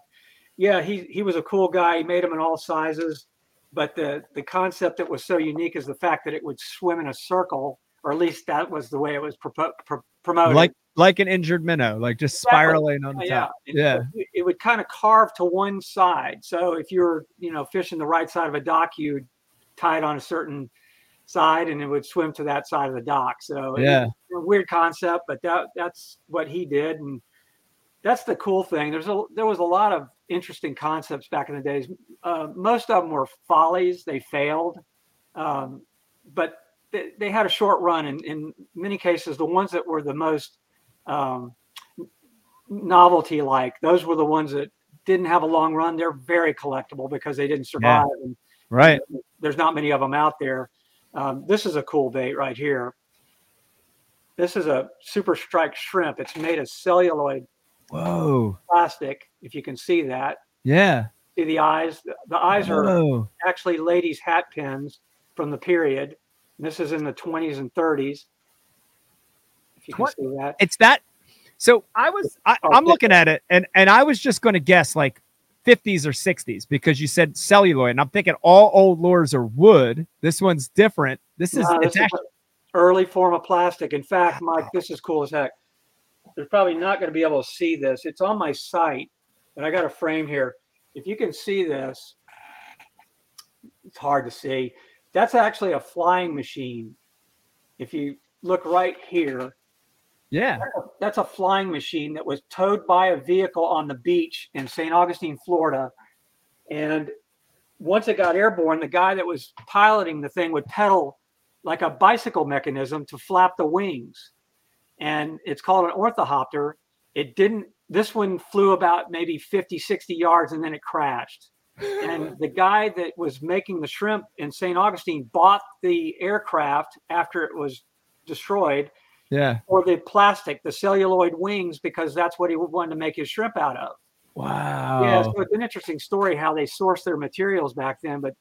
yeah, he he was a cool guy. He made them in all sizes, but the the concept that was so unique is the fact that it would swim in a circle, or at least that was the way it was pro- pro- promoted. Like like an injured minnow, like just spiraling on the yeah, top. Yeah, it, it would kind of carve to one side. So if you're you know fishing the right side of a dock, you'd tie it on a certain side and it would swim to that side of the dock. So yeah, weird concept, but that that's what he did, and that's the cool thing. There's a there was a lot of interesting concepts back in the days. Uh, most of them were follies; they failed, um, but they, they, had a short run. And in many cases, the ones that were the most um, novelty-like, those were the ones that didn't have a long run. They're very collectible because they didn't survive. Yeah. And, right. there's not many of them out there. Um, this is a cool bait right here. This is a super strike shrimp. It's made of celluloid Whoa. Plastic, if you can see that. Yeah. See the eyes? The, the eyes Whoa. are actually ladies' hat pins from the period. This is in the 20s and 30s. If you can What? see that. It's that. So I was, I, Oh, I'm looking at it and, and I was just going to guess like 50s or 60s because you said celluloid. And I'm thinking all old lures are wood. This one's different. This is, uh, No, it's this is actually, early form of plastic. In fact, Mike, this is cool as heck. They're probably not going to be able to see this. It's on my site, but I got a frame here. If you can see this, it's hard to see. That's actually a flying machine. If you look right here, yeah. that's a flying machine that was towed by a vehicle on the beach in St. Augustine, Florida. And once it got airborne, the guy that was piloting the thing would pedal like a bicycle mechanism to flap the wings. And it's called an ornithopter. It didn't, this one flew about maybe 50, 60 yards and then it crashed. And the guy that was making the shrimp in St. Augustine bought the aircraft after it was destroyed Yeah. or the plastic, the celluloid wings, because that's what he wanted to make his shrimp out of. Wow. Yeah, so it's an interesting story how they sourced their materials back then. But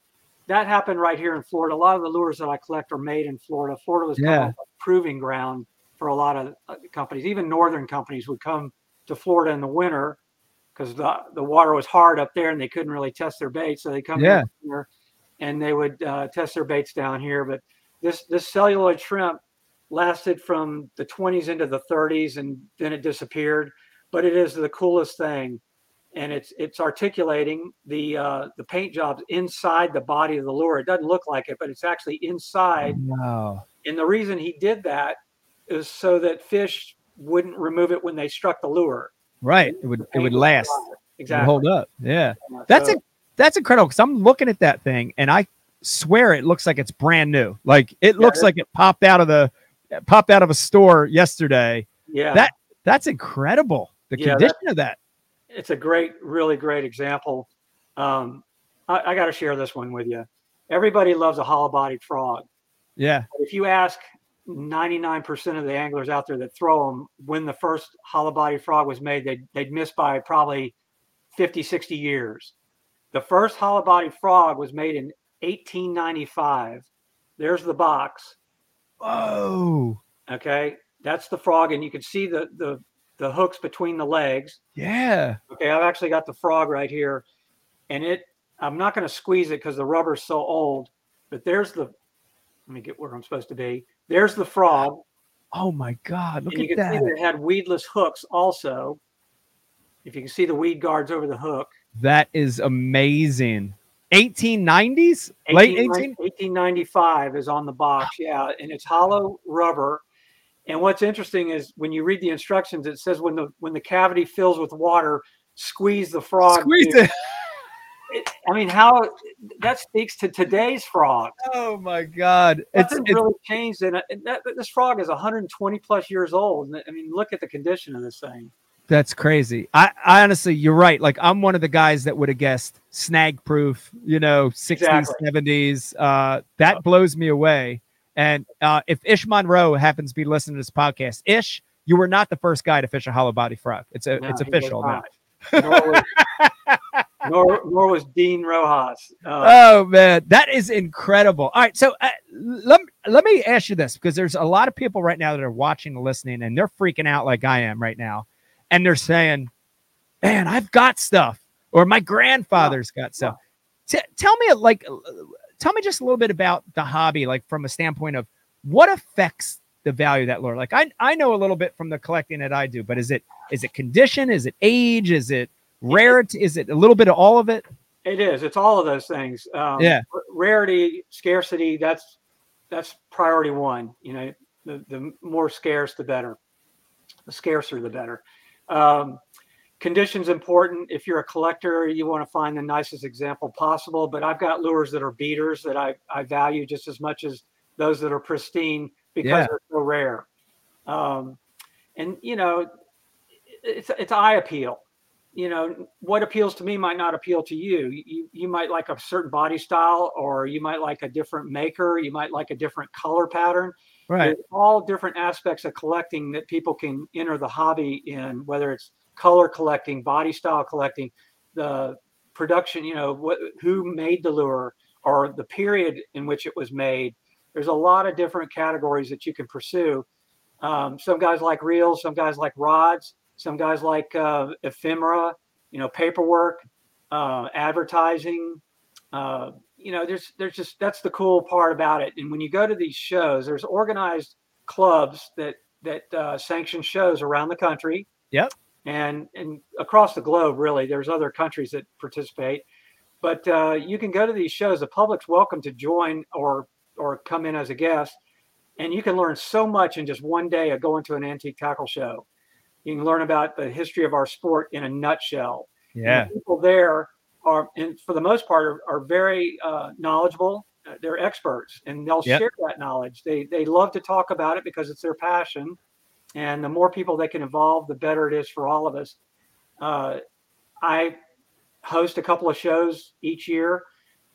that happened right here in Florida. A lot of the lures that I collect are made in Florida. Florida was kind Yeah. of a proving ground for a lot of uh, companies. Even northern companies would come to Florida in the winter because the, the water was hard up there and they couldn't really test their baits. So they come Yeah. here and they would uh, test their baits down here. But this this celluloid shrimp lasted from the 20s into the 30s and then it disappeared. But it is the coolest thing and it's it's articulating the uh, the paint jobs inside the body of the lure. It doesn't look like it, but it's actually inside. Wow. And the reason he did that is so that fish wouldn't remove it when they struck the lure. Right. It would, it would last. It would hold up. Yeah. Yeah, That's a, that's incredible because I'm looking at that thing and I swear it looks like it's brand new. Like it looks it- like it popped out of the popped out of a store yesterday. yeah. that- That's incredible. The Yeah, that- condition of that. it's a great, really great example. Um, I, I got to share this one with you. Everybody loves a hollow-bodied frog. Yeah. If you ask 99% of the anglers out there that throw them when the first hollow body frog was made, they'd, they'd miss by probably 50, 60 years. The first hollow body frog was made in 1895. There's the box. Oh. Okay. That's the frog. And you can see the, the, the hooks between the legs. Yeah. Okay. I've actually got the frog right here. And it, I'm not going to squeeze it because the rubber's so old, but there's the, let me get where I'm supposed to be. There's the frog. Oh my God. Look and you at can see that. that it had weedless hooks also. If you can see the weed guards over the hook. That is amazing. 1890s? Late 18 18? 1895 is on the box, yeah, and it's hollow rubber. And what's interesting is when you read the instructions, it says when the when the cavity fills with water, squeeze the frog. Squeeze it. I mean, how that speaks to today's frog. Oh my God. It's, Nothing it's really changed, and and that, this frog is 120 plus years old. I mean, look at the condition of this thing. That's crazy. I, I honestly, you're right. Like I'm one of the guys that would have guessed snag proof, you know, 60s, Exactly. 70s. Uh, that blows me away. And uh, if Ish Monroe happens to be listening to this podcast, Ish, you were not the first guy to fish a hollow body frog. It's a, No, it's official now. [laughs] Nor was, nor, was Dean Rojas. Uh, Oh man, that is incredible. All right, so uh, let let me ask you this because there's a lot of people right now that are watching and listening, and they're freaking out like I am right now, and they're saying, "Man, I've got stuff," or "My grandfather's got stuff." T- tell me, like, tell me just a little bit about the hobby, like from a standpoint of what affects the value of that lure. Like, I I know a little bit from the collecting that I do, but is it is it condition? Is it age? Is it rarity? Is it a little bit of all of it? It is. It's all of those things. Um, Yeah. Rarity, scarcity. That's that's priority one. You know, the the more scarce, the better. The scarcer, the better. Um, conditions important. If you're a collector, you want to find the nicest example possible. But I've got lures that are beaters that I I value just as much as those that are pristine because Yeah. they're so rare. Um, and you know, it's it's eye appeal you know what appeals to me might not appeal to you. you you might like a certain body style or you might like a different maker you might like a different color pattern Right. There's all different aspects of collecting that people can enter the hobby in whether it's color collecting, body style collecting, the production, you know, what, who made the lure or the period in which it was made. There's a lot of different categories that you can pursue. Um, some guys like reels, some guys like rods, some guys like uh, ephemera, you know, paperwork, uh, advertising. Uh, you know, there's there's just that's the cool part about it. And when you go to these shows, there's organized clubs that that uh, sanction shows around the country. Yep. And and across the globe, really, there's other countries that participate. But uh, you can go to these shows. The public's welcome to join or or come in as a guest, and you can learn so much in just one day of going to an antique tackle show. You can learn about the history of our sport in a nutshell. Yeah. people there are, and for the most part, are, are very uh, knowledgeable. Uh, they're experts, and they'll yep. share that knowledge. They they love to talk about it because it's their passion, and the more people they can involve, the better it is for all of us. Uh, I host a couple of shows each year.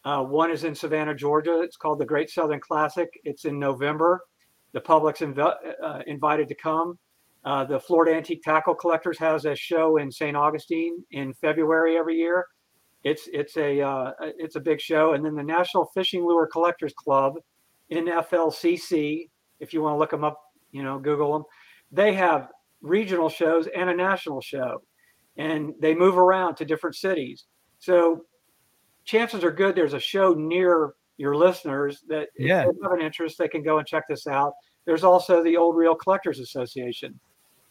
Uh, one is in Savannah, Georgia. It's called the Great Southern Classic. It's in November. The public's inv- uh, invited to come. Uh, the Florida Antique Tackle Collectors has a show in St. Augustine in February every year. It's it's a uh, it's a big show, and then the National Fishing Lure Collectors Club, NFLCC. If you want to look them up, you know, Google them. They have regional shows and a national show, and they move around to different cities. So chances are good there's a show near your listeners that yeah. if they have an interest, they can go and check this out. There's also the Old Reel Collectors Association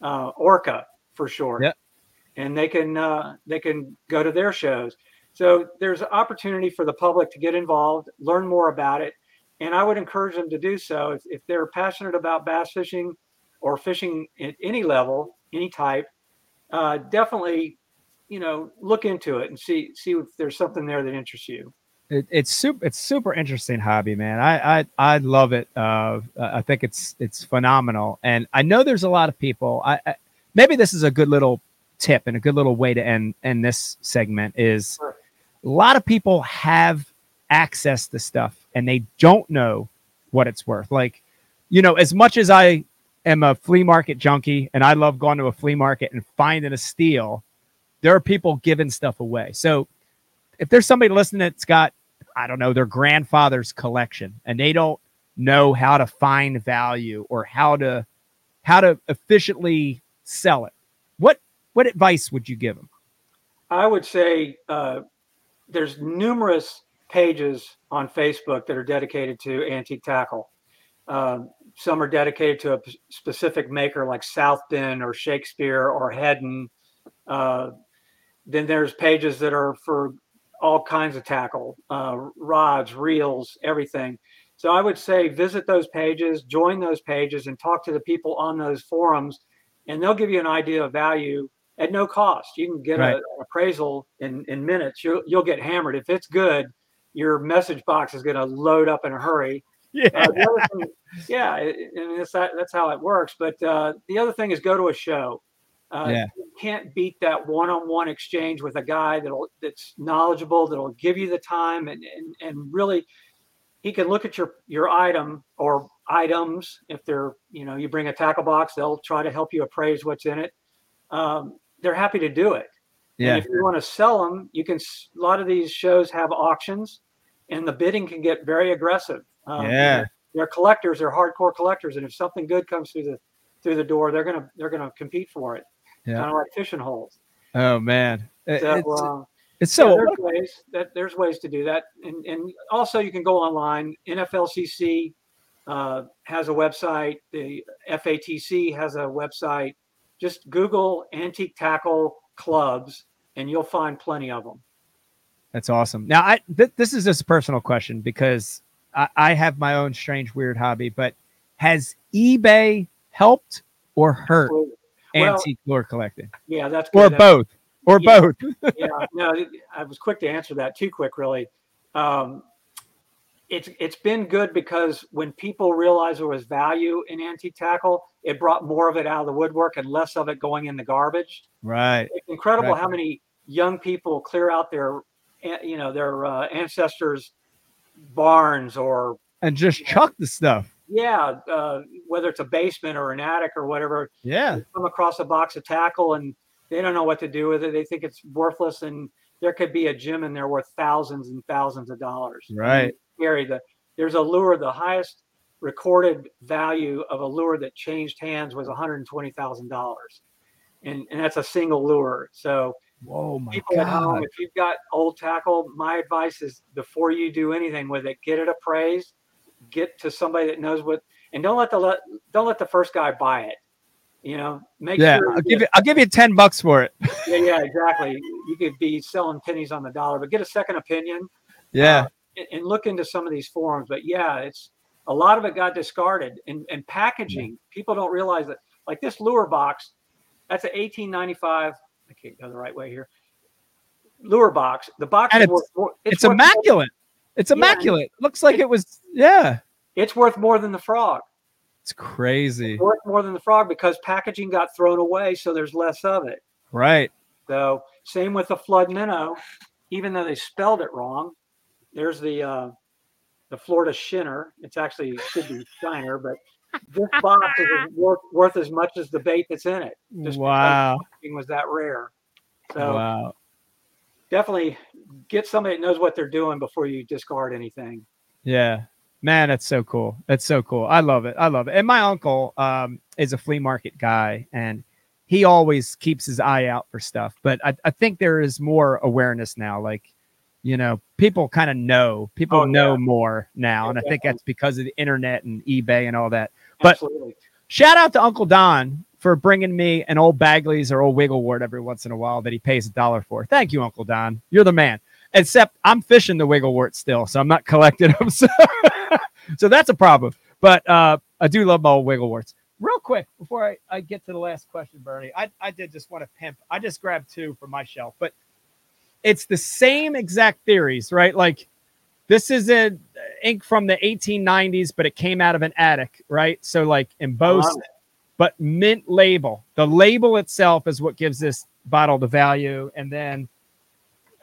uh, Orca for short. And they can uh, they can go to their shows. So there's an opportunity for the public to get involved, learn more about it, and I would encourage them to do so if, if they're passionate about bass fishing or fishing at any level, any type. Uh, definitely, you know, look into it and see see if there's something there that interests you. It, it's super. It's super interesting hobby, man. I I, I love it. Uh, I think it's it's phenomenal, and I know there's a lot of people. I, I, maybe this is a good little tip and a good little way to end end this segment. Is a lot of people have access to stuff and they don't know what it's worth. Like, you know, as much as I am a flea market junkie and I love going to a flea market and finding a steal, there are people giving stuff away. So if there's somebody listening that's got I don't know, their grandfather's collection and they don't know how to find value or how to how to efficiently sell it. What what advice would you give them? I would say uh, there's numerous pages on Facebook that are dedicated to antique tackle. Uh, some are dedicated to a specific maker like South Bend or Shakespeare or Heddon. Uh, then there's pages that are for all kinds of tackle, uh, rods, reels, everything. So I would say visit those pages, join those pages, and talk to the people on those forums, and they'll give you an idea of value at no cost. You can get right. an appraisal in, in minutes. You'll, you'll get hammered. If it's good, your message box is going to load up in a hurry. [laughs] Yeah, uh, thing, yeah, and that's that's how it works. But uh, the other thing is go to a show. Uh, yeah. You can't beat that one-on-one exchange with a guy that'll that's knowledgeable, that'll give you the time, and and, and really, he can look at your your item or items if they're you know you bring a tackle box, they'll try to help you appraise what's in it. Um, they're happy to do it. Yeah. And if you want to sell them, you can. A lot of these shows have auctions, and the bidding can get very aggressive. Um, yeah. They're, they're collectors. They're hardcore collectors, and if something good comes through the through the door, they're gonna they're gonna compete for it yeah. kind of like fishing holes. Oh man, so, it's, uh, it's so yeah, there's ways that there's ways to do that, and and also you can go online. NFLCC uh, has a website. The FATC has a website. Just Google antique tackle clubs, and you'll find plenty of them. That's awesome. Now, I th- this is just a personal question because I, I have my own strange, weird hobby. But has eBay helped or hurt Absolutely antique well, lure collecting? Yeah, that's good. or both, or yeah, both. [laughs] [laughs] yeah, no, I was quick to answer that. Too quick, really. Um, it's it's been good because when people realized there was value in antique tackle, it brought more of it out of the woodwork and less of it going in the garbage. Right. It's incredible right. how many young people clear out their, you know, their uh, ancestors' barns or and just chuck the stuff yeah, uh, whether it's a basement or an attic or whatever. Yeah, come across a box of tackle and they don't know what to do with it. They think it's worthless, and there could be a gem in there worth thousands and thousands of dollars. Right. Gary, the there's a lure. The highest recorded value of a lure that changed hands was one hundred twenty thousand dollars, and and that's a single lure. So. Whoa, my people God. at home, if you've got old tackle, my advice is before you do anything with it, get it appraised, get to somebody that knows what, and don't let the let, don't let the first guy buy it. You know, make yeah, sure. I'll give you. I'll give you ten bucks for it. [laughs] yeah, yeah, exactly. You could be selling pennies on the dollar, but get a second opinion. Yeah, uh, and, and, look into some of these forums. But yeah, it's a lot of it got discarded. And and packaging, people don't realize that. Like this lure box, that's an eighteen ninety five. I can't go the right way here. Lure box. The box and is it's, worth it's, it's immaculate. More, it's immaculate. Yeah, Looks like it, it was. Yeah. It's worth more than the frog. It's crazy. It's worth more than the frog because packaging got thrown away, so there's less of it. Right. So same with the flood minnow, even though they spelled it wrong. There's the uh, the Florida Shinner. It's actually should be Shiner, but this [laughs] box is worth, worth as much as the bait that's in it. Just wow. was that rare. So wow. Definitely get somebody that knows what they're doing before you discard anything. Yeah. Man, that's so cool. That's so cool. I love it. I love it. And my uncle um, is a flea market guy, and he always keeps his eye out for stuff. But I, I think there is more awareness now. Like, you know, people kind of know. People oh, know yeah. more now, and I think that's because of the internet and eBay and all that. But Absolutely. shout out to Uncle Don for bringing me an old Bagley's or old Wiggle Wart every once in a while that he pays a dollar for. Thank you, Uncle Don. You're the man. Except I'm fishing the Wiggle Wart still, so I'm not collecting [laughs] them. So, so that's a problem. But uh, I do love my old Wiggle Warts. Real quick before I, I get to the last question, Bernie, I, I did just want to pimp. I just grabbed two from my shelf, but it's the same exact theories, right? Like this is a ink from the 1890s, but it came out of an attic, right? So like embossed, but mint label. The label itself is what gives this bottle the value. And then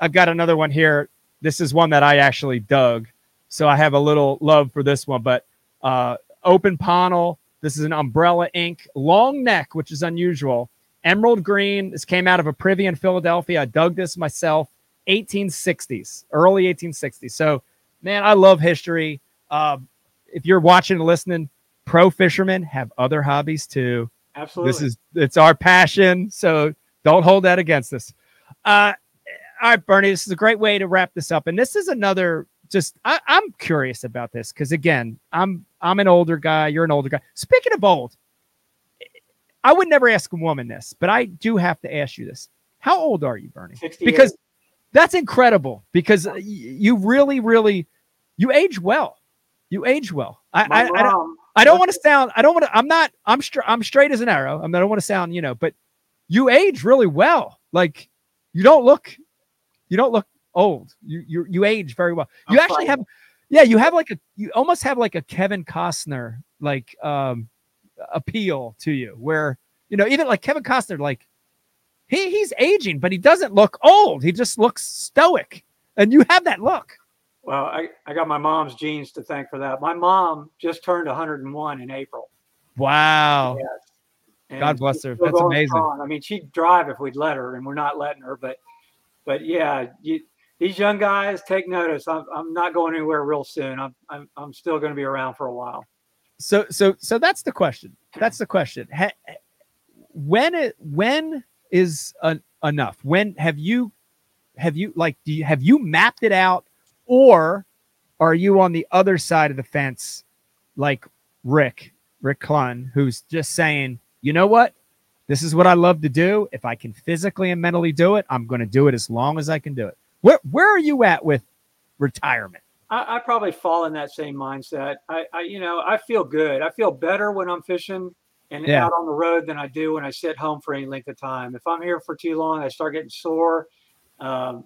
I've got another one here. This is one that I actually dug. So I have a little love for this one, but uh, open panel. This is an umbrella ink, long neck, which is unusual. Emerald green. This came out of a privy in Philadelphia. I dug this myself. 1860s, early 1860s. So, man, I love history. Uh, if you're watching and listening, pro fishermen have other hobbies too. Absolutely. This is it's our passion. So don't hold that against us. Uh, all right, Bernie, this is a great way to wrap this up. And this is another just I, am curious about this because again, I'm I'm an older guy, you're an older guy. Speaking of old, I would never ask a woman this, but I do have to ask you this. How old are you, Bernie? 68. Because that's incredible because you really, really you age well. You age well. I, I, I, don't, I don't want to sound. I don't want to. I'm not. I'm straight. I'm straight as an arrow. I, I don't want to sound. You know, but you age really well. Like you don't look. You don't look old. You you you age very well. You I'm actually fine. have. Yeah, you have like a. You almost have like a Kevin Costner like um appeal to you, where you know even like Kevin Costner like he he's aging, but he doesn't look old. He just looks stoic, and you have that look. Well, I, I got my mom's genes to thank for that. My mom just turned 101 in April. Wow. Yes. God bless her. That's amazing. Strong. I mean, she'd drive if we'd let her, and we're not letting her. But, but yeah, you, these young guys take notice. I'm, I'm not going anywhere real soon. I'm, I'm, I'm still going to be around for a while. So, so, so that's the question. That's the question. Ha, when it, when is an, enough? When have you, have you like, do you have you mapped it out? Or are you on the other side of the fence, like Rick, Rick Clunn, who's just saying, you know what? This is what I love to do. If I can physically and mentally do it, I'm going to do it as long as I can do it. Where where are you at with retirement? I, I probably fall in that same mindset. I, I, you know, I feel good. I feel better when I'm fishing and yeah. out on the road than I do when I sit home for any length of time. If I'm here for too long, I start getting sore, um,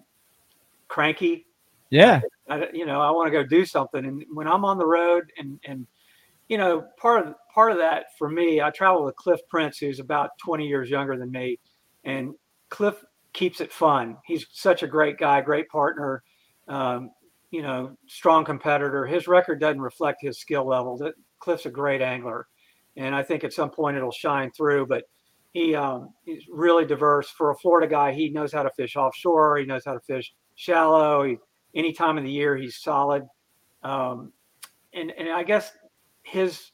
cranky. Yeah. I, you know, I want to go do something. And when I'm on the road and, and, you know, part of, part of that for me, I travel with Cliff Prince, who's about 20 years younger than me. And Cliff keeps it fun. He's such a great guy, great partner, um, you know, strong competitor. His record doesn't reflect his skill level. That Cliff's a great angler. And I think at some point it'll shine through. But he um, he's really diverse for a Florida guy. He knows how to fish offshore. He knows how to fish shallow. He, any time of the year, he's solid. Um, and and I guess his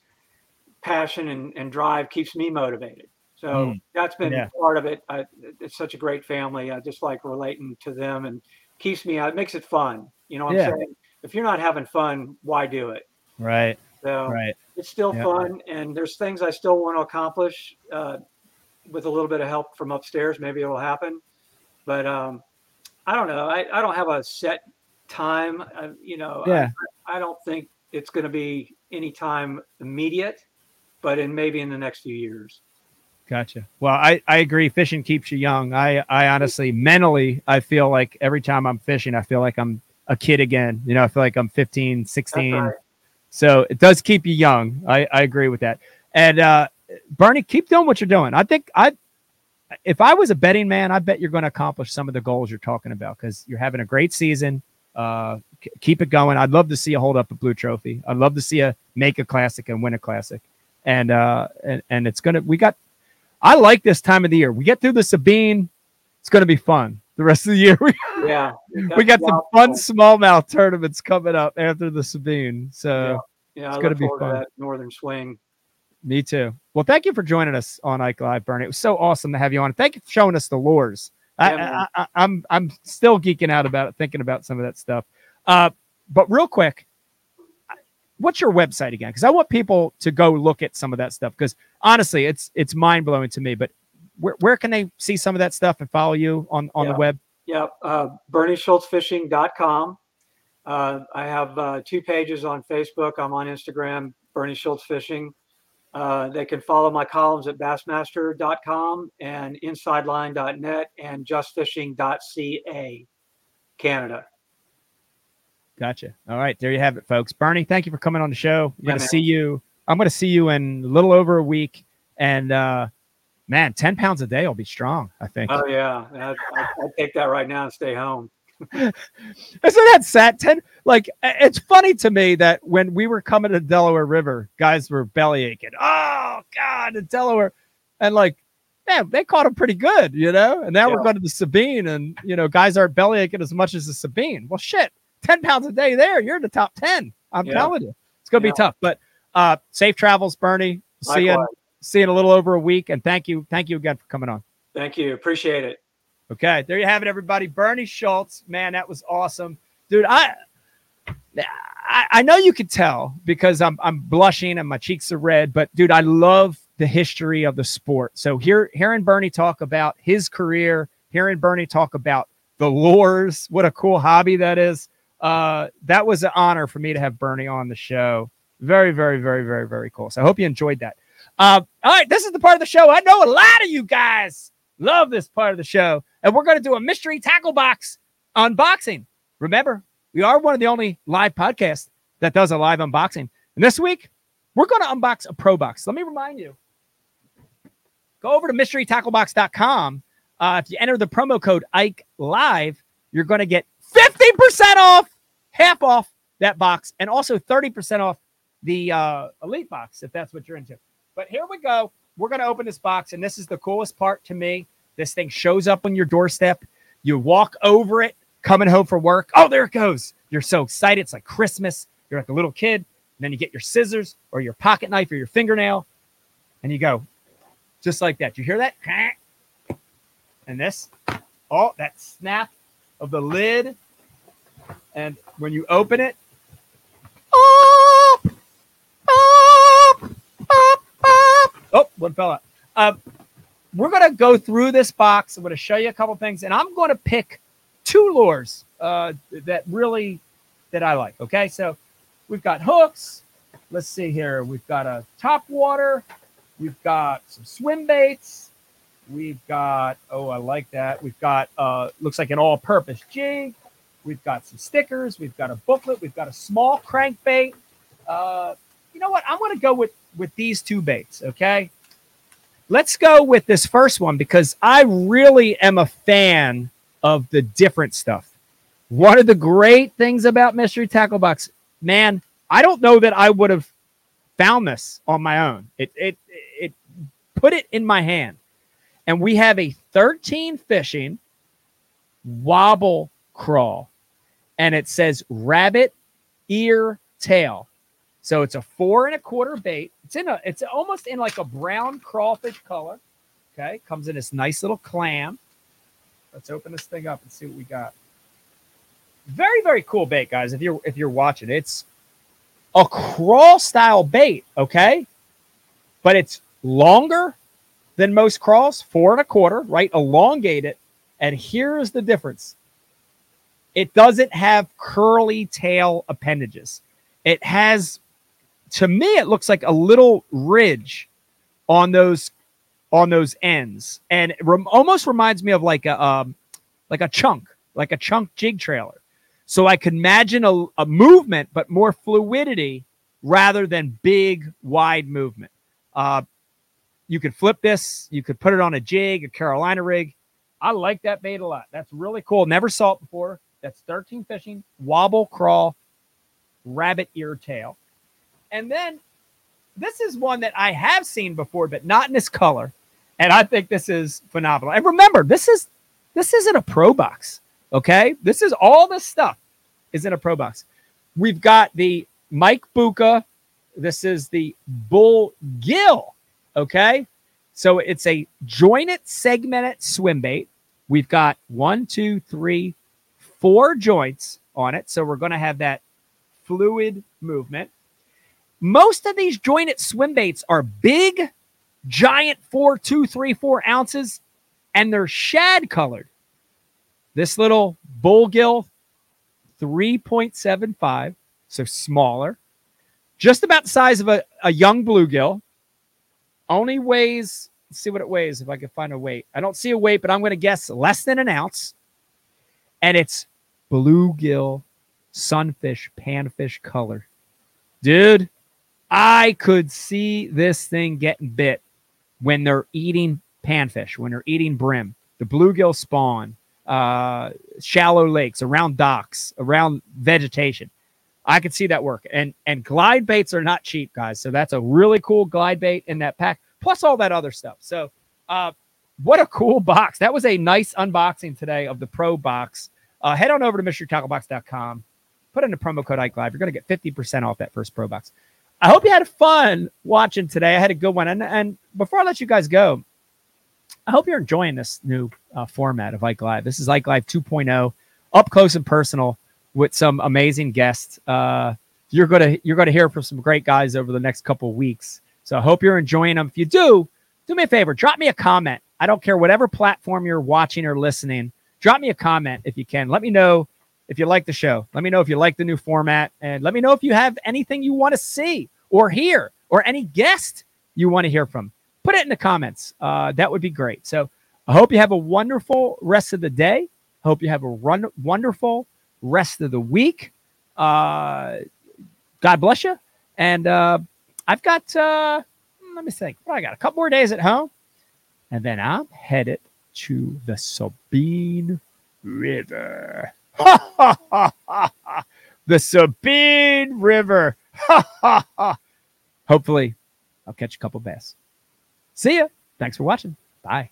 passion and, and drive keeps me motivated. So mm. that's been yeah. part of it. I, it's such a great family. I just like relating to them and keeps me out. It makes it fun. You know what yeah. I'm saying? If you're not having fun, why do it? Right. So right. it's still yep. fun, and there's things I still want to accomplish uh, with a little bit of help from upstairs. Maybe it will happen, but um, I don't know. I, I don't have a set time. Uh, you know, yeah. I, I don't think it's going to be any time immediate, but in maybe in the next few years. Gotcha. Well, I, I agree. Fishing keeps you young. I, I honestly, mentally, I feel like every time I'm fishing, I feel like I'm a kid again. You know, I feel like I'm 15, 16. Right. So it does keep you young. I, I agree with that. And uh, Bernie, keep doing what you're doing. I think I, if I was a betting man, I bet you're going to accomplish some of the goals you're talking about because you're having a great season. Uh, c- keep it going. I'd love to see you hold up a blue trophy. I'd love to see you make a classic and win a classic. And uh, and and it's gonna. We got. I like this time of the year. We get through the Sabine. It's gonna be fun the rest of the year. [laughs] yeah, we got some fun smallmouth tournaments coming up after the Sabine, so yeah, yeah it's going to be fun. Northern Swing. Me too. Well, thank you for joining us on Ike Live, Bernie. It was so awesome to have you on. Thank you for showing us the lures. I, I, I'm I'm still geeking out about it, thinking about some of that stuff. Uh, but real quick, what's your website again? Because I want people to go look at some of that stuff. Because honestly, it's it's mind blowing to me. But where, where can they see some of that stuff and follow you on, on yeah. the web? Yeah, uh, BernieSchultzFishing.com. Uh, I have uh, two pages on Facebook. I'm on Instagram, Bernie Schultz Fishing. Uh, they can follow my columns at bassmaster.com and insideline.net and justfishing.ca, Canada. Gotcha. All right, there you have it, folks. Bernie, thank you for coming on the show. Yeah, gonna man. see you. I'm gonna see you in a little over a week, and uh, man, 10 pounds a day will be strong, I think. Oh, yeah. I'd, I'd take that right now and stay home. Isn't that sad? 10 like it's funny to me that when we were coming to Delaware River, guys were belly aching. Oh God, the Delaware. And like, man, they caught them pretty good, you know? And now yeah. we're going to the Sabine, and you know, guys aren't belly aching as much as the Sabine. Well, shit, 10 pounds a day there, you're in the top 10. I'm yeah. telling you. It's gonna yeah. be tough. But uh safe travels, Bernie. See you see you in a little over a week. And thank you. Thank you again for coming on. Thank you. Appreciate it. Okay. There you have it, everybody. Bernie Schultz. Man, that was awesome. Dude, I I, I know you could tell because I'm I'm blushing and my cheeks are red, but dude, I love the history of the sport. So here hearing Bernie talk about his career, hearing Bernie talk about the lures, what a cool hobby that is. Uh, that was an honor for me to have Bernie on the show. Very, very, very, very, very cool. So I hope you enjoyed that. Uh, all right, this is the part of the show. I know a lot of you guys love this part of the show, and we're going to do a mystery tackle box unboxing. Remember, we are one of the only live podcasts that does a live unboxing. And this week, we're going to unbox a Pro Box. Let me remind you go over to mysterytacklebox.com. Uh, if you enter the promo code Ike Live, you're going to get 50% off, half off that box, and also 30% off the uh, Elite box if that's what you're into. But here we go. We're going to open this box, and this is the coolest part to me. This thing shows up on your doorstep. You walk over it, coming home from work. Oh, there it goes. You're so excited. It's like Christmas. You're like a little kid. And then you get your scissors or your pocket knife or your fingernail, and you go just like that. You hear that? And this, oh, that snap of the lid. And when you open it, oh, oh, one fell out. Uh, we're going to go through this box. I'm going to show you a couple things, and I'm going to pick two lures uh, that really that I like. Okay, so we've got hooks. Let's see here. We've got a top water. We've got some swim baits. We've got oh, I like that. We've got uh, looks like an all-purpose jig. We've got some stickers. We've got a booklet. We've got a small crankbait. Uh, you know what? I'm going to go with with these two baits, okay? Let's go with this first one because I really am a fan of the different stuff. One of the great things about Mystery Tackle Box, man, I don't know that I would have found this on my own. It it it put it in my hand. And we have a 13 fishing wobble crawl. And it says rabbit ear tail. So it's a four and a quarter bait. It's in a it's almost in like a brown crawfish color. Okay. Comes in this nice little clam. Let's open this thing up and see what we got. Very, very cool bait, guys. If you're if you're watching, it's a crawl style bait, okay? But it's longer than most crawls, four and a quarter, right? Elongated. And here is the difference it doesn't have curly tail appendages. It has, to me, it looks like a little ridge on those on those ends, and rem- almost reminds me of like a um, like a chunk, like a chunk jig trailer. So I can imagine a, a movement, but more fluidity rather than big, wide movement. Uh, you could flip this. You could put it on a jig, a Carolina rig. I like that bait a lot. That's really cool. Never saw it before. That's 13 fishing, wobble, crawl, rabbit ear tail. And then this is one that I have seen before, but not in this color. And I think this is phenomenal. And remember, this is this isn't a pro box. Okay. This is all this stuff is in a pro box. We've got the Mike Bucca. This is the Bull Gill. Okay. So it's a jointed segmented swim bait. We've got one, two, three, four joints on it. So we're going to have that fluid movement. Most of these jointed swim baits are big, giant four, two, three, four ounces, and they're shad colored. This little bullgill, 3.75, so smaller, just about the size of a, a young bluegill. Only weighs, see what it weighs if I can find a weight. I don't see a weight, but I'm going to guess less than an ounce. And it's bluegill, sunfish, panfish color. Dude, I could see this thing getting bit when they're eating panfish, when they're eating brim, the bluegill spawn, uh, shallow lakes, around docks, around vegetation. I could see that work. And and glide baits are not cheap, guys. So that's a really cool glide bait in that pack, plus all that other stuff. So uh, what a cool box. That was a nice unboxing today of the Pro box. Uh, head on over to MysteryTackleBox.com. Put in the promo code Ike Live. You're going to get 50% off that first Pro box. I hope you had fun watching today. I had a good one. And, and before I let you guys go, I hope you're enjoying this new uh, format of Ike Live. This is Ike Live 2.0, up close and personal with some amazing guests. Uh, you're gonna you're gonna hear from some great guys over the next couple weeks. So I hope you're enjoying them. If you do, do me a favor, drop me a comment. I don't care whatever platform you're watching or listening. Drop me a comment if you can. Let me know if you like the show. Let me know if you like the new format, and let me know if you have anything you want to see or hear or any guest you want to hear from put it in the comments. Uh, that would be great. So I hope you have a wonderful rest of the day. Hope you have a run, wonderful rest of the week. Uh, God bless you. And uh, I've got, uh, let me think, what I got? A couple more days at home. And then I'm headed to the Sabine River. [laughs] the Sabine River. [laughs] Hopefully, I'll catch a couple bass. See ya. Thanks for watching. Bye.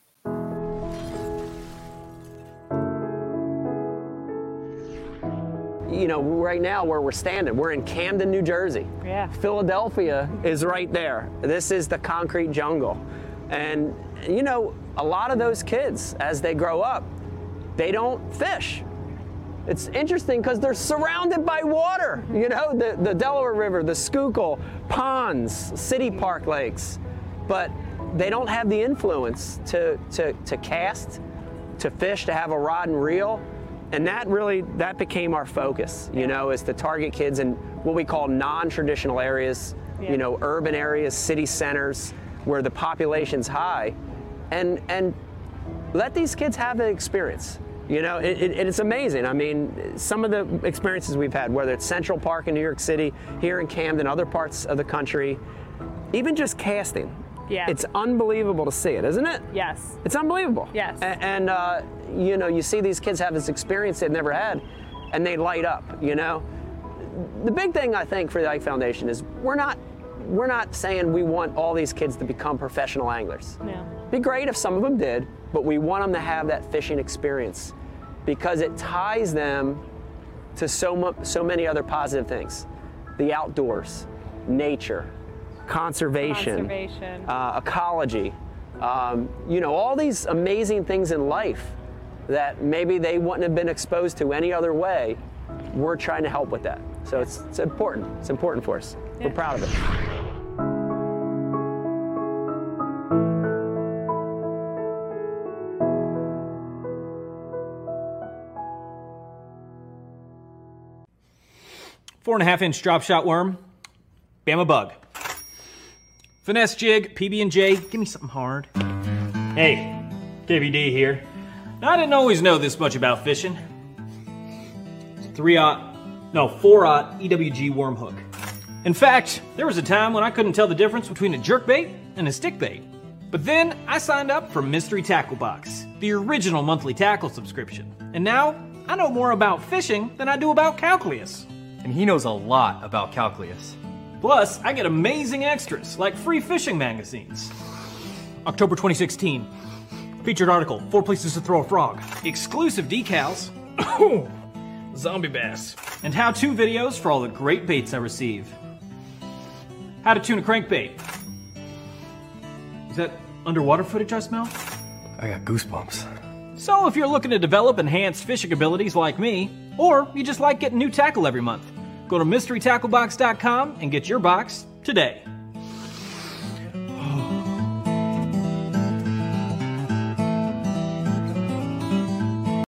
You know, right now where we're standing, we're in Camden, New Jersey. Yeah. Philadelphia is right there. This is the concrete jungle. And, you know, a lot of those kids, as they grow up, they don't fish. It's interesting because they're surrounded by water. You know, the, the Delaware River, the Schuylkill, ponds, city park lakes. But they don't have the influence to, to, to cast, to fish, to have a rod and reel. And that really, that became our focus, you know, is to target kids in what we call non-traditional areas, yeah. you know, urban areas, city centers, where the population's high, and, and let these kids have the experience. You know, it, it, it's amazing. I mean, some of the experiences we've had, whether it's Central Park in New York City, here in Camden, other parts of the country, even just casting, yeah. It's unbelievable to see it, isn't it? Yes. It's unbelievable. Yes. And, and uh, you know, you see these kids have this experience they've never had, and they light up. You know, the big thing I think for the Ike Foundation is we're not we're not saying we want all these kids to become professional anglers. Yeah. Be great if some of them did, but we want them to have that fishing experience because it ties them to so, mu- so many other positive things the outdoors, nature, conservation, Conservation. Uh, ecology, um, you know, all these amazing things in life that maybe they wouldn't have been exposed to any other way. We're trying to help with that. So it's, it's important. It's important for us. We're proud of it. Four and a half inch drop shot worm, Bama bug. Finesse jig, PB and J. Give me something hard. Hey, KVD here. Now, I didn't always know this much about fishing. Three aught, no four aught EWG worm hook. In fact, there was a time when I couldn't tell the difference between a jerk bait and a stick bait. But then I signed up for Mystery Tackle Box, the original monthly tackle subscription. And now I know more about fishing than I do about calculus. And he knows a lot about calculus. Plus, I get amazing extras like free fishing magazines. October 2016. Featured article Four Places to Throw a Frog. Exclusive decals. [coughs] Zombie bass. And how to videos for all the great baits I receive. How to tune a crankbait. Is that underwater footage I smell? I got goosebumps. So, if you're looking to develop enhanced fishing abilities like me, or you just like getting new tackle every month, go to mysterytacklebox.com and get your box today.